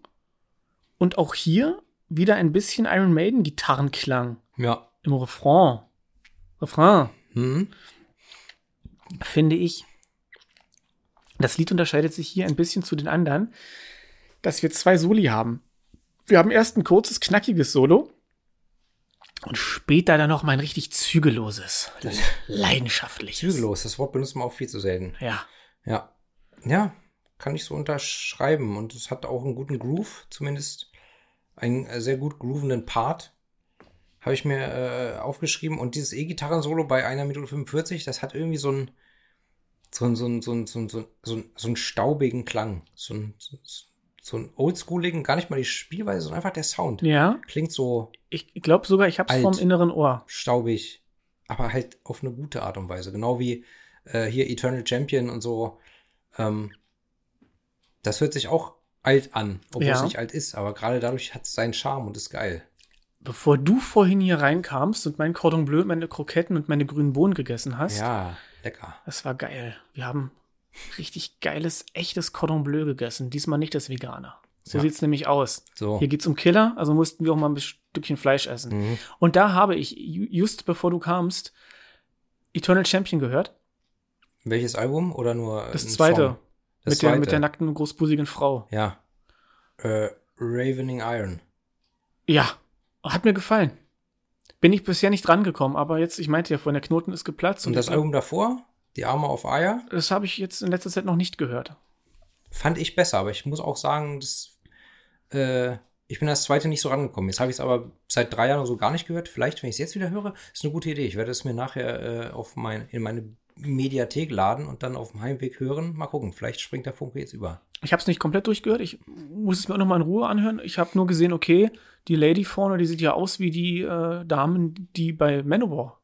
Und auch hier wieder ein bisschen Iron Maiden Gitarrenklang ja. im Refrain. Refrain. Hm. finde ich, das Lied unterscheidet sich hier ein bisschen zu den anderen, dass wir zwei Soli haben. Wir haben erst ein kurzes, knackiges Solo und später dann noch mal ein richtig zügelloses, leidenschaftliches. Zügellos, das Wort benutzt man auch viel zu selten. Ja. Ja. Ja, kann ich so unterschreiben. Und es hat auch einen guten Groove, zumindest einen äh, sehr gut groovenden Part. Habe ich mir äh, aufgeschrieben. Und dieses E-Gitarren-Solo bei einer Minute 45, das hat irgendwie so einen so einen, so einen, so einen, so einen, so einen, so einen, so einen staubigen Klang. So einen, so, so einen oldschooligen, gar nicht mal die Spielweise, sondern einfach der Sound. Ja, Klingt so ich glaube sogar, ich hab's Alt. vom inneren Ohr. staubig, aber halt auf eine gute Art und Weise. Genau wie äh, hier Eternal Champion und so. Ähm, das hört sich auch alt an, obwohl Ja. es nicht alt ist, aber gerade dadurch hat es seinen Charme und ist geil. Bevor du vorhin hier reinkamst und mein Cordon Bleu, meine Kroketten und meine grünen Bohnen gegessen hast, Ja, lecker. das war geil. Wir haben richtig geiles, echtes Cordon Bleu gegessen. Diesmal nicht das Vegane. So Ja. sieht's nämlich aus. So. Hier geht's um Killer, also mussten wir auch mal ein Stückchen Fleisch essen. Mhm. Und da habe ich, ju- just bevor du kamst, Eternal Champion gehört. Welches Album oder nur Das zweite. Das mit, der, zweite. mit der nackten, großbusigen Frau. Ja. Äh, Ravening Iron. Ja, hat mir gefallen. Bin ich bisher nicht rangekommen, aber jetzt, ich meinte ja vorhin, der Knoten ist geplatzt. Und das ich- Album davor, Die Arme auf Eier, Das habe ich jetzt in letzter Zeit noch nicht gehört. fand ich besser, aber ich muss auch sagen, das, äh, ich bin das zweite nicht so rangekommen. Jetzt habe ich es aber seit drei Jahren so gar nicht gehört. Vielleicht, wenn ich es jetzt wieder höre, ist eine gute Idee. Ich werde es mir nachher äh, auf mein, in meine Mediathek laden und dann auf dem Heimweg hören. Mal gucken, vielleicht springt der Funke jetzt über. Ich habe es nicht komplett durchgehört. Ich muss es mir auch noch mal in Ruhe anhören. Ich habe nur gesehen, okay, die Lady vorne, die sieht ja aus wie die äh, Damen, die bei Manowar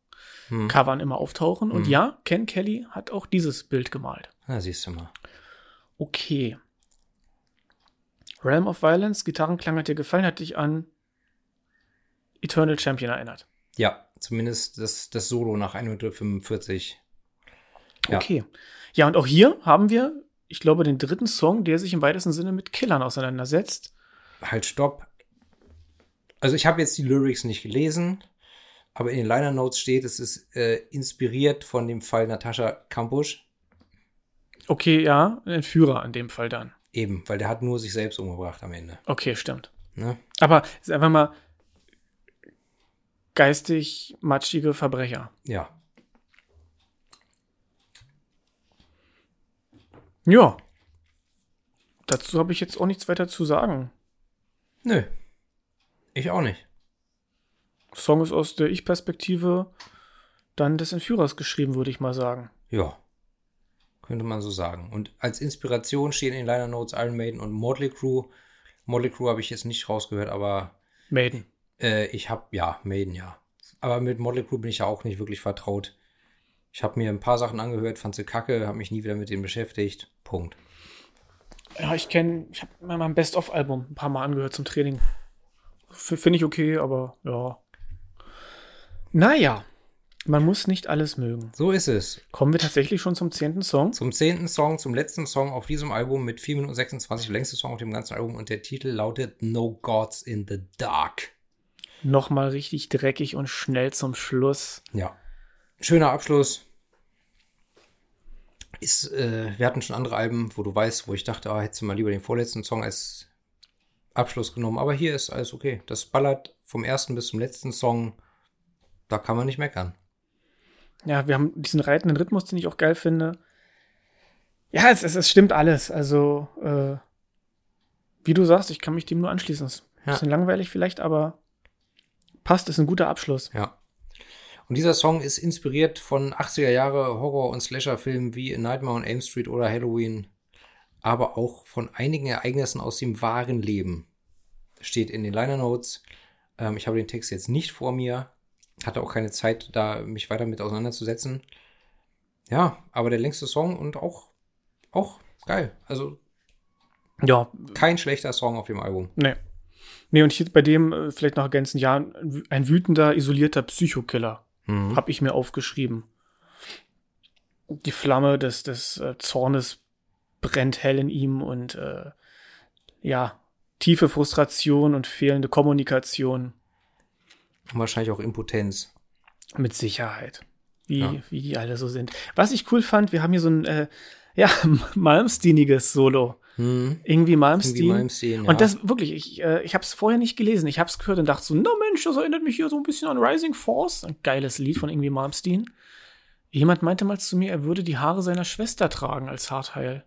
hm. Covern immer auftauchen. Hm. Und ja, Ken Kelly hat auch dieses Bild gemalt. Na, siehst du mal. Okay. Realm of Violence, Gitarrenklang hat dir gefallen, hat dich an Eternal Champion erinnert. Ja, zumindest das, das Solo nach 145. Ja. Okay. Ja, und auch hier haben wir, ich glaube, den dritten Song, der sich im weitesten Sinne mit Killern auseinandersetzt. Halt, stopp. Also ich habe jetzt die Lyrics nicht gelesen, aber in den Liner Notes steht, es ist äh, inspiriert von dem Fall Natascha Kampusch. Okay, ja, ein Führer in dem Fall dann. Eben, weil der hat nur sich selbst umgebracht am Ende. Okay, stimmt. Ne? Aber ist einfach mal geistig matschige Verbrecher. Ja. Ja. Dazu habe ich jetzt auch nichts weiter zu sagen. Nö. Ich auch nicht. Song ist aus der Ich-Perspektive dann des Entführers geschrieben, würde ich mal sagen. Ja. Könnte man so sagen. Und als Inspiration stehen in Liner Notes Iron Maiden und Motley Crue. Motley Crue habe ich jetzt nicht rausgehört, aber. Maiden. Äh, ich habe, ja, Maiden, ja. Aber mit Motley Crue bin ich ja auch nicht wirklich vertraut. Ich habe mir ein paar Sachen angehört, fand sie kacke, habe mich nie wieder mit denen beschäftigt. Punkt. Ja, ich kenne, ich habe mein Best-of-Album ein paar Mal angehört zum Training. Finde ich okay, aber ja. Naja, man muss nicht alles mögen. So ist es. Kommen wir tatsächlich schon zum zehnten Song? Zum zehnten Song, zum letzten Song auf diesem Album mit 4 Minuten 26, längste Song auf dem ganzen Album und der Titel lautet No Gods in the Dark. Nochmal richtig dreckig und schnell zum Schluss. Ja. Schöner Abschluss. Ist, äh, wir hatten schon andere Alben, wo du weißt, wo ich dachte, ah, hättest du mal lieber den vorletzten Song als Abschluss genommen. Aber hier ist alles okay. Das ballert vom ersten bis zum letzten Song. Da kann man nicht meckern. Ja, wir haben diesen reitenden Rhythmus, den ich auch geil finde. Ja, es, es, es stimmt alles. Also, äh, wie du sagst, ich kann mich dem nur anschließen. Es ist ja. ein bisschen langweilig vielleicht, aber passt, ist ein guter Abschluss. Ja. Und dieser Song ist inspiriert von 80er Jahre Horror- und Slasher-Filmen wie Nightmare on Elm Street oder Halloween, aber auch von einigen Ereignissen aus dem wahren Leben. Steht in den Liner Notes. Ähm, ich habe den Text jetzt nicht vor mir, hatte auch keine Zeit, da mich weiter mit auseinanderzusetzen. Ja, aber der längste Song und auch, auch geil. Also, ja. Kein schlechter Song auf dem Album. Nee. Nee, und hier bei dem äh, vielleicht noch ergänzen, ja, ein wütender, isolierter Psychokiller. Mhm. Habe ich mir aufgeschrieben. Die Flamme des, des äh, Zornes brennt hell in ihm und äh, ja, tiefe Frustration und fehlende Kommunikation. Und wahrscheinlich auch Impotenz. Mit Sicherheit. Wie, ja. wie die alle so sind. Was ich cool fand, wir haben hier so ein äh, ja, [LAUGHS] Malmsteiniges Solo. Hm. Irgendwie Malmsteen. Irgendwie Malmsteen ja. Und das wirklich, ich, äh, ich habe es vorher nicht gelesen. Ich habe es gehört und dachte so, na Mensch, das erinnert mich hier so ein bisschen an Rising Force. Ein geiles Lied von irgendwie Malmsteen. Jemand meinte mal zu mir, er würde die Haare seiner Schwester tragen als Haarteil.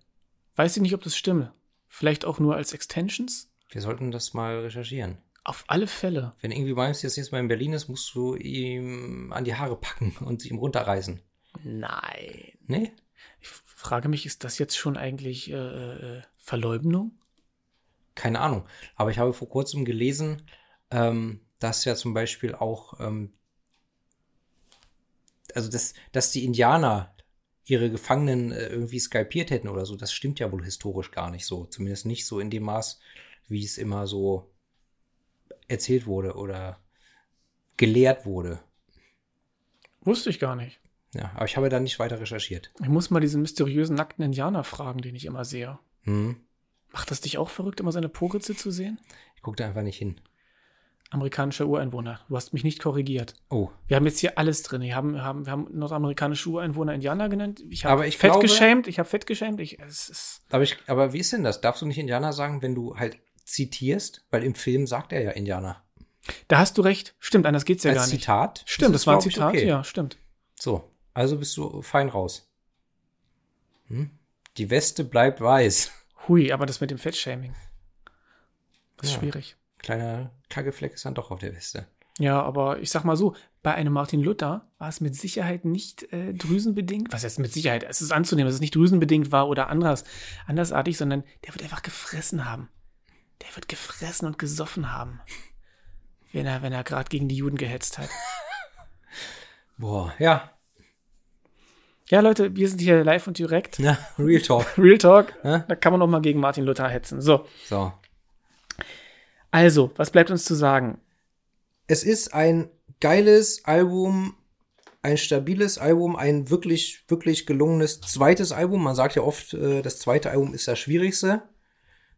Weiß ich nicht, ob das stimme. Vielleicht auch nur als Extensions? Wir sollten das mal recherchieren. Auf alle Fälle. Wenn irgendwie Malmsteen jetzt Mal in Berlin ist, musst du ihm an die Haare packen und ihm runterreißen. Nein. Nee? Ich frage mich, ist das jetzt schon eigentlich äh, äh, Verleumdung? Keine Ahnung. Aber ich habe vor kurzem gelesen, ähm, dass ja zum Beispiel auch, ähm, also dass, dass die Indianer ihre Gefangenen äh, irgendwie skalpiert hätten oder so, das stimmt ja wohl historisch gar nicht so. Zumindest nicht so in dem Maß, wie es immer so erzählt wurde oder gelehrt wurde. Wusste ich gar nicht. Ja, aber ich habe da nicht weiter recherchiert. Ich muss mal diesen mysteriösen nackten Indianer fragen, den ich immer sehe. Hm. Macht das dich auch verrückt, immer seine Poritze zu sehen? Ich gucke da einfach nicht hin. Amerikanischer Ureinwohner. Du hast mich nicht korrigiert. Oh. Wir haben jetzt hier alles drin. Wir haben, wir haben, wir haben nordamerikanische Ureinwohner Indianer genannt. Ich habe fett glaube, geschämt. Ich habe fett geschämt. Ich, es ist aber, ich, aber wie ist denn das? Darfst du nicht Indianer sagen, wenn du halt zitierst? Weil im Film sagt er ja Indianer. Da hast du recht. Stimmt, anders geht's ja Als gar nicht. Zitat? Stimmt, das, das war ein Zitat. Okay. Ja, stimmt. So. Also bist du fein raus. Hm? Die Weste bleibt weiß. Hui, aber das mit dem Fettshaming. Das ist ja, schwierig. Kleiner Kackefleck ist dann doch auf der Weste. Ja, aber ich sag mal so, bei einem Martin Luther war es mit Sicherheit nicht äh, drüsenbedingt. Was heißt mit Sicherheit? Es ist anzunehmen, dass es nicht drüsenbedingt war oder anders, andersartig, sondern der wird einfach gefressen haben. Der wird gefressen und gesoffen haben. [LAUGHS] Wenn er, wenn er gerade gegen die Juden gehetzt hat. [LAUGHS] Boah, ja. Ja, Leute, wir sind hier live und direkt. Ja, Real Talk. [LAUGHS] Real Talk. Ja? Da kann man noch mal gegen Martin Luther hetzen. So, So. also, was bleibt uns zu sagen? Es ist ein geiles Album, ein stabiles Album, ein wirklich, wirklich gelungenes zweites Album. Man sagt ja oft, äh, das zweite Album ist das schwierigste.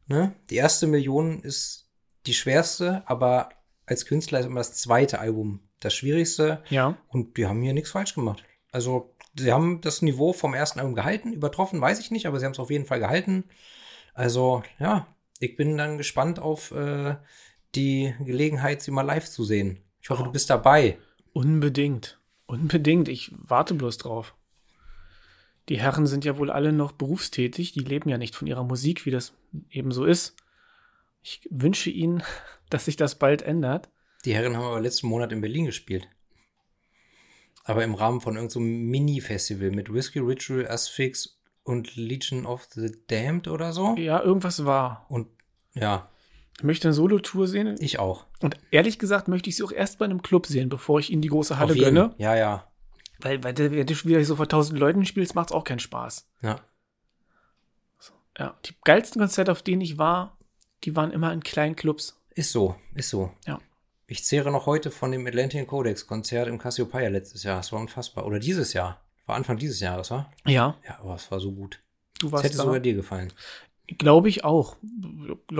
Ne? Die erste Million ist die schwerste, aber als Künstler ist immer das zweite Album das schwierigste. Ja. Und die haben hier nichts falsch gemacht. Also, sie haben das Niveau vom ersten Album gehalten. Übertroffen weiß ich nicht, aber sie haben es auf jeden Fall gehalten. Also, ja, ich bin dann gespannt auf äh, die Gelegenheit, sie mal live zu sehen. Ich hoffe, du bist dabei. Unbedingt. Unbedingt. Ich warte bloß drauf. Die Herren sind ja wohl alle noch berufstätig. Die leben ja nicht von ihrer Musik, wie das eben so ist. Ich wünsche ihnen, [LAUGHS] dass sich das bald ändert. Die Herren haben aber letzten Monat in Berlin gespielt. Aber im Rahmen von irgendeinem so Mini-Festival mit Whiskey Ritual, Asphyx und Legion of the Damned oder so. Ja, irgendwas war. Und ja, Ich möchte eine Solo-Tour sehen. ich auch. Und ehrlich gesagt möchte ich sie auch erst bei einem Club sehen, bevor ich ihnen die große Halle gönne. Ja, ja. Weil, weil wenn du wieder so vor tausend Leuten spielst, macht es auch keinen Spaß. Ja. Ja, die geilsten Konzerte, auf denen ich war, die waren immer in kleinen Clubs. Ist so, ist so. Ja. Ich zehre noch heute von dem Atlantean Codex Konzert im Cassiopeia letztes Jahr. Es war unfassbar. Oder dieses Jahr. War Anfang dieses Jahres, war? Ja, Ja, aber es war so gut. du warst hätte da. sogar dir gefallen. Glaube ich auch.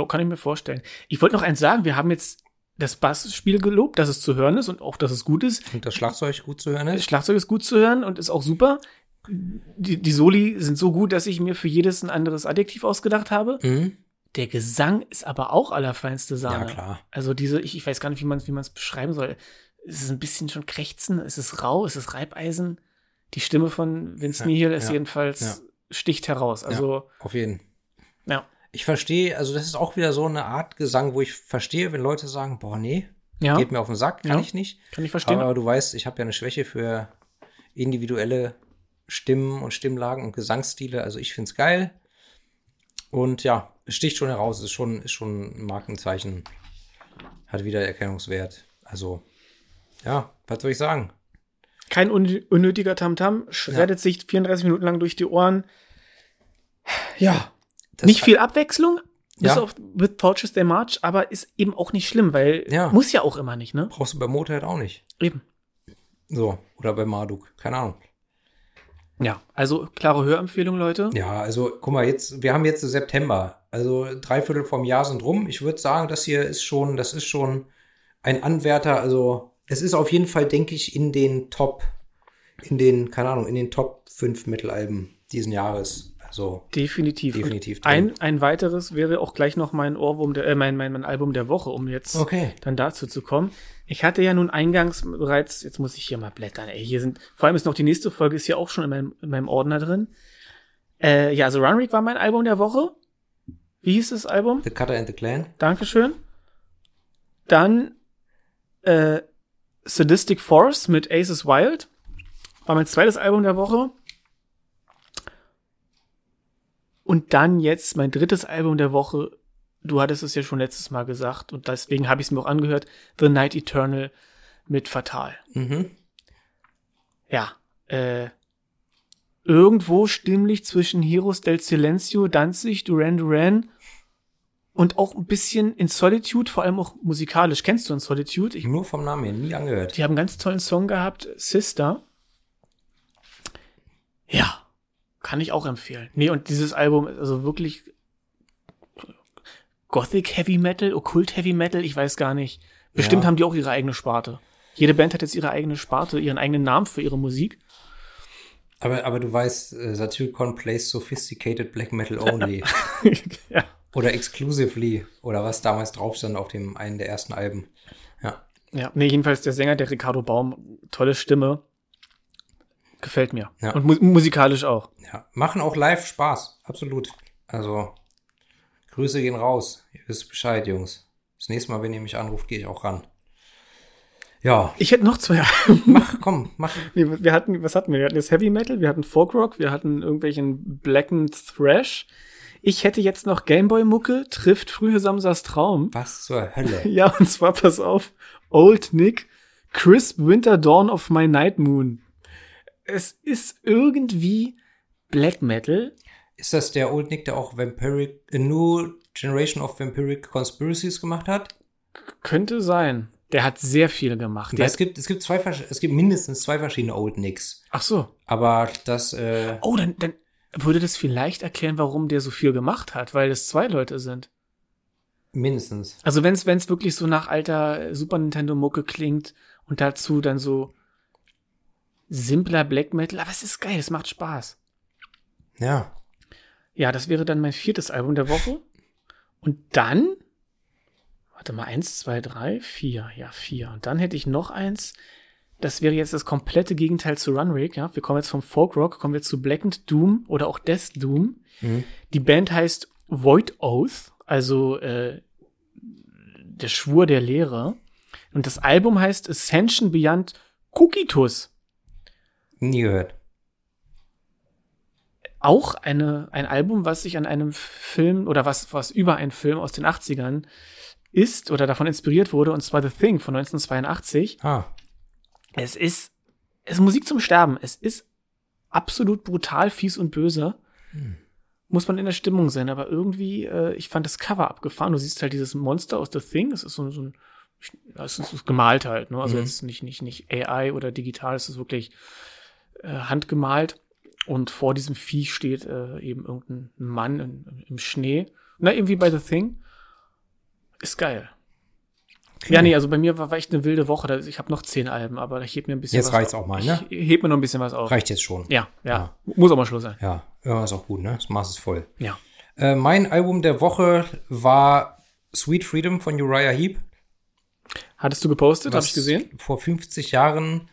Kann ich mir vorstellen. Ich wollte noch eins sagen. Wir haben jetzt das Bassspiel gelobt, dass es zu hören ist und auch, dass es gut ist. Und das Schlagzeug gut zu hören Das ist? Schlagzeug ist gut zu hören und ist auch super. Die, die Soli sind so gut, dass ich mir für jedes ein anderes Adjektiv ausgedacht habe. Mhm. Der Gesang ist aber auch allerfeinste Sahne. Ja, klar. Also diese, ich, ich weiß gar nicht, wie man es wie man's beschreiben soll. Es ist ein bisschen schon krächzen, es ist rau, es ist Reibeisen. Die Stimme von Vince Ja, Neil ist ja, jedenfalls, ja. sticht heraus. Also, Auf jeden. ja. Ich verstehe, also das ist auch wieder so eine Art Gesang, wo ich verstehe, wenn Leute sagen, boah, nee, Ja, geht mir auf den Sack, kann Ja. ich nicht. kann ich verstehen. Aber du weißt, ich habe ja eine Schwäche für individuelle Stimmen und Stimmlagen und Gesangsstile. Also ich find's geil. Und ja, es sticht schon heraus, ist schon, ist schon ein Markenzeichen. Hat wieder Erkennungswert. Also, ja, was soll ich sagen? Kein un unnötiger Tamtam, schreddet sich 34 Minuten lang durch die Ohren. Ja, nicht viel Abwechslung, bis Ja. auf With Torches They March, aber ist eben auch nicht schlimm, weil Ja. muss ja auch immer nicht, ne? Brauchst du bei Motorhead auch nicht. Eben. So, oder bei Marduk, keine Ahnung. Ja, also klare Hörempfehlung, Leute. Ja, also guck mal, jetzt, wir haben jetzt September. Also drei Viertel vom Jahr sind rum. Ich würde sagen, das hier ist schon, das ist schon ein Anwärter. Also es ist auf jeden Fall, denke ich, in den Top, in den, keine Ahnung, in den Top 5 Metalalben diesen Jahres. Also Definitiv. Definitiv. Ein, ein weiteres wäre auch gleich noch mein Ohrwurm, der, äh, mein, mein, mein Album der Woche, um jetzt Okay. dann dazu zu kommen. Ich hatte ja nun eingangs bereits, jetzt muss ich hier mal blättern, ey, hier sind, vor allem ist noch die nächste Folge, ist hier auch schon in meinem, in meinem Ordner drin. Äh, ja, also Runrig war mein Album der Woche. Wie hieß das Album? The Cutter and the Clan. Dankeschön. Dann äh, Sadistic Force mit Aces Wild. War mein zweites Album der Woche. Und dann jetzt mein drittes Album der Woche. Du hattest es ja schon letztes Mal gesagt und deswegen habe ich es mir auch angehört. The Night Eternal mit Fatal. Mhm. Ja, äh, irgendwo stimmlich zwischen Heroes del Silencio, Danzig, Duran Duran und auch ein bisschen in Solitude, vor allem auch musikalisch. Kennst du in Solitude? Ich, Nur vom Namen her, nie angehört. die haben einen ganz tollen Song gehabt, Sister. Ja, kann ich auch empfehlen. Nee, und dieses Album ist also wirklich Gothic Heavy Metal, Okkult Heavy Metal, ich weiß gar nicht. Bestimmt Ja. haben die auch ihre eigene Sparte. Jede Band hat jetzt ihre eigene Sparte, ihren eigenen Namen für ihre Musik. Aber, aber du weißt, äh, Satyricon plays sophisticated black metal [LAUGHS] only. ja. oder exclusively. Oder was damals drauf stand auf dem einen der ersten Alben. Ja. Ja, nee, jedenfalls der Sänger, der Ricardo Baum, tolle Stimme. Gefällt mir. Ja. Und mu musikalisch auch. Ja, machen auch live Spaß, absolut. Also, Grüße gehen raus. Ihr wisst Bescheid, Jungs. Das nächste Mal, wenn ihr mich anruft, gehe ich auch ran. Ja, Ich hätte noch zwei. [LAUGHS] mach, komm, mach. nee, wir hatten, was hatten wir? Wir hatten das Heavy Metal, wir hatten Folk Rock, wir hatten irgendwelchen Blackened Thrash. Ich hätte jetzt noch Gameboy-Mucke, trifft frühe Samsas Traum. Was zur Hölle? [LAUGHS] Ja, und zwar, pass auf, Old Nick, Crisp Winter Dawn of My Night Moon. Es ist irgendwie Black Metal. Ist das der Old Nick, der auch Vampiric, A New Generation of Vampiric Conspiracies gemacht hat? Könnte sein. Der hat sehr viel gemacht. Ja, es gibt, es gibt zwei, es gibt mindestens zwei verschiedene Old Nicks. Ach so. Aber das, äh Oh, dann, dann würde das vielleicht erklären, warum der so viel gemacht hat, weil es zwei Leute sind. Mindestens. Also wenn es wirklich so nach alter Super Nintendo Mucke klingt und dazu dann so simpler Black Metal, aber es ist geil, es macht Spaß. Ja. Ja, das wäre dann mein viertes Album der Woche. Und dann, warte mal, eins, zwei, drei, vier, ja, vier. Und dann hätte ich noch eins, das wäre jetzt das komplette Gegenteil zu Runrig, ja. Wir kommen jetzt vom Folk Rock, kommen wir zu Blackened Doom oder auch Death Doom. Mhm. Die Band heißt Void Oath, also äh, der Schwur der Lehre. Und das Album heißt Ascension Beyond Cookitus. Nie gehört. Auch eine, ein Album, was sich an einem Film oder was, was über einen Film aus den 80ern ist oder davon inspiriert wurde, und zwar The Thing von 1982. Ah. Es ist, es ist Musik zum Sterben. Es ist absolut brutal, fies und böse. Hm. Muss man in der Stimmung sein, aber irgendwie, äh, ich fand das Cover abgefahren. Du siehst halt dieses Monster aus The Thing. Es ist so, so ein, es ist gemalt halt, ne? Also mhm. jetzt nicht, nicht, nicht AI oder digital, es ist wirklich äh, handgemalt. Und vor diesem Vieh steht äh, eben irgendein Mann in, im Schnee. Na, irgendwie bei The Thing. Ist geil. Okay. Ja, nee, also bei mir war, war echt eine wilde Woche. Ich habe noch zehn Alben, aber ich heb mir ein bisschen jetzt was reicht's auch mal, ne? Ich heb mir noch ein bisschen was auf. Reicht jetzt schon. Ja, ja. ja. Muss auch mal Schluss sein. Ja, ja, ist auch gut, ne? Das Maß ist voll. Ja. Äh, mein Album der Woche war Sweet Freedom von Uriah Heep. Hattest du gepostet, habe ich gesehen? Vor 50 Jahren,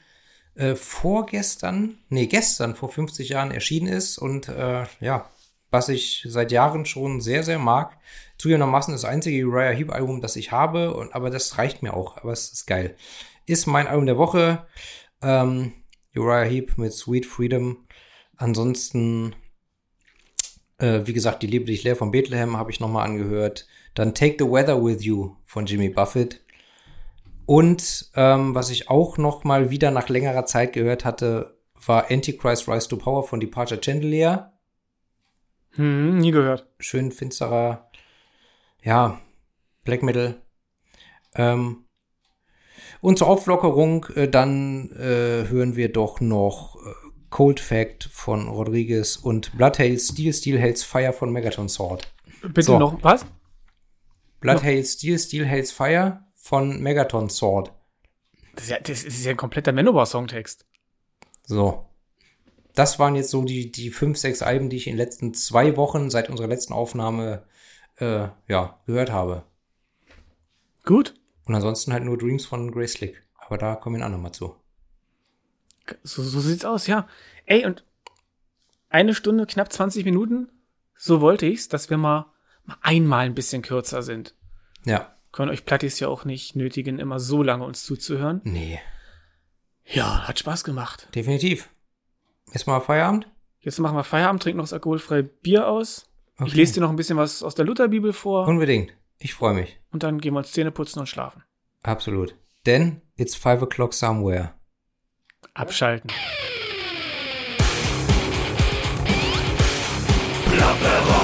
äh, vorgestern, nee, gestern vor 50 Jahren erschienen ist und äh, ja, was ich seit Jahren schon sehr, sehr mag. Zugegebenermaßen das einzige Uriah Heep Album, das ich habe, und, aber das reicht mir auch, aber es ist geil. Ist mein Album der Woche. Ähm, Uriah Heep mit Sweet Freedom. Ansonsten, äh, wie gesagt, die Liebe dich leer von Bethlehem habe ich nochmal angehört. Dann Take the Weather with You von Jimmy Buffett. Und ähm, was ich auch noch mal wieder nach längerer Zeit gehört hatte, war Antichrist Rise to Power von Departure Chandelier. Hm, nie gehört. Schön finsterer, ja, Black Metal. Ähm, und zur Auflockerung, äh, dann äh, hören wir doch noch äh, Cold Fact von Rodriguez und Bloodhail Steel Steel Hails Fire von Megaton Sword. Bitte so. noch, was? Bloodhail Steel Steel Hails Fire von Megaton Sword. Das ist ja, das ist ja ein kompletter Manowar-Songtext. So das waren jetzt so die, die fünf, sechs Alben, die ich in den letzten zwei Wochen seit unserer letzten Aufnahme äh, ja, gehört habe. Gut. Und ansonsten halt nur Dreams von Grace Slick. Aber da kommen wir auch nochmal zu. So, so sieht's aus, ja. Ey, und eine Stunde, knapp 20 Minuten, so wollte ich's, dass wir mal, mal einmal ein bisschen kürzer sind. Ja. Können euch Plattis ja auch nicht nötigen, immer so lange uns zuzuhören. Nee. Ja, hat Spaß gemacht. Definitiv. Jetzt mal Feierabend? Jetzt machen wir Feierabend, trinken noch das alkoholfreie Bier aus. Okay. Ich lese dir noch ein bisschen was aus der Lutherbibel vor. Unbedingt. Ich freue mich. Und dann gehen wir uns Zähne putzen und schlafen. Absolut. Denn it's five o'clock somewhere. Abschalten. Plapperei.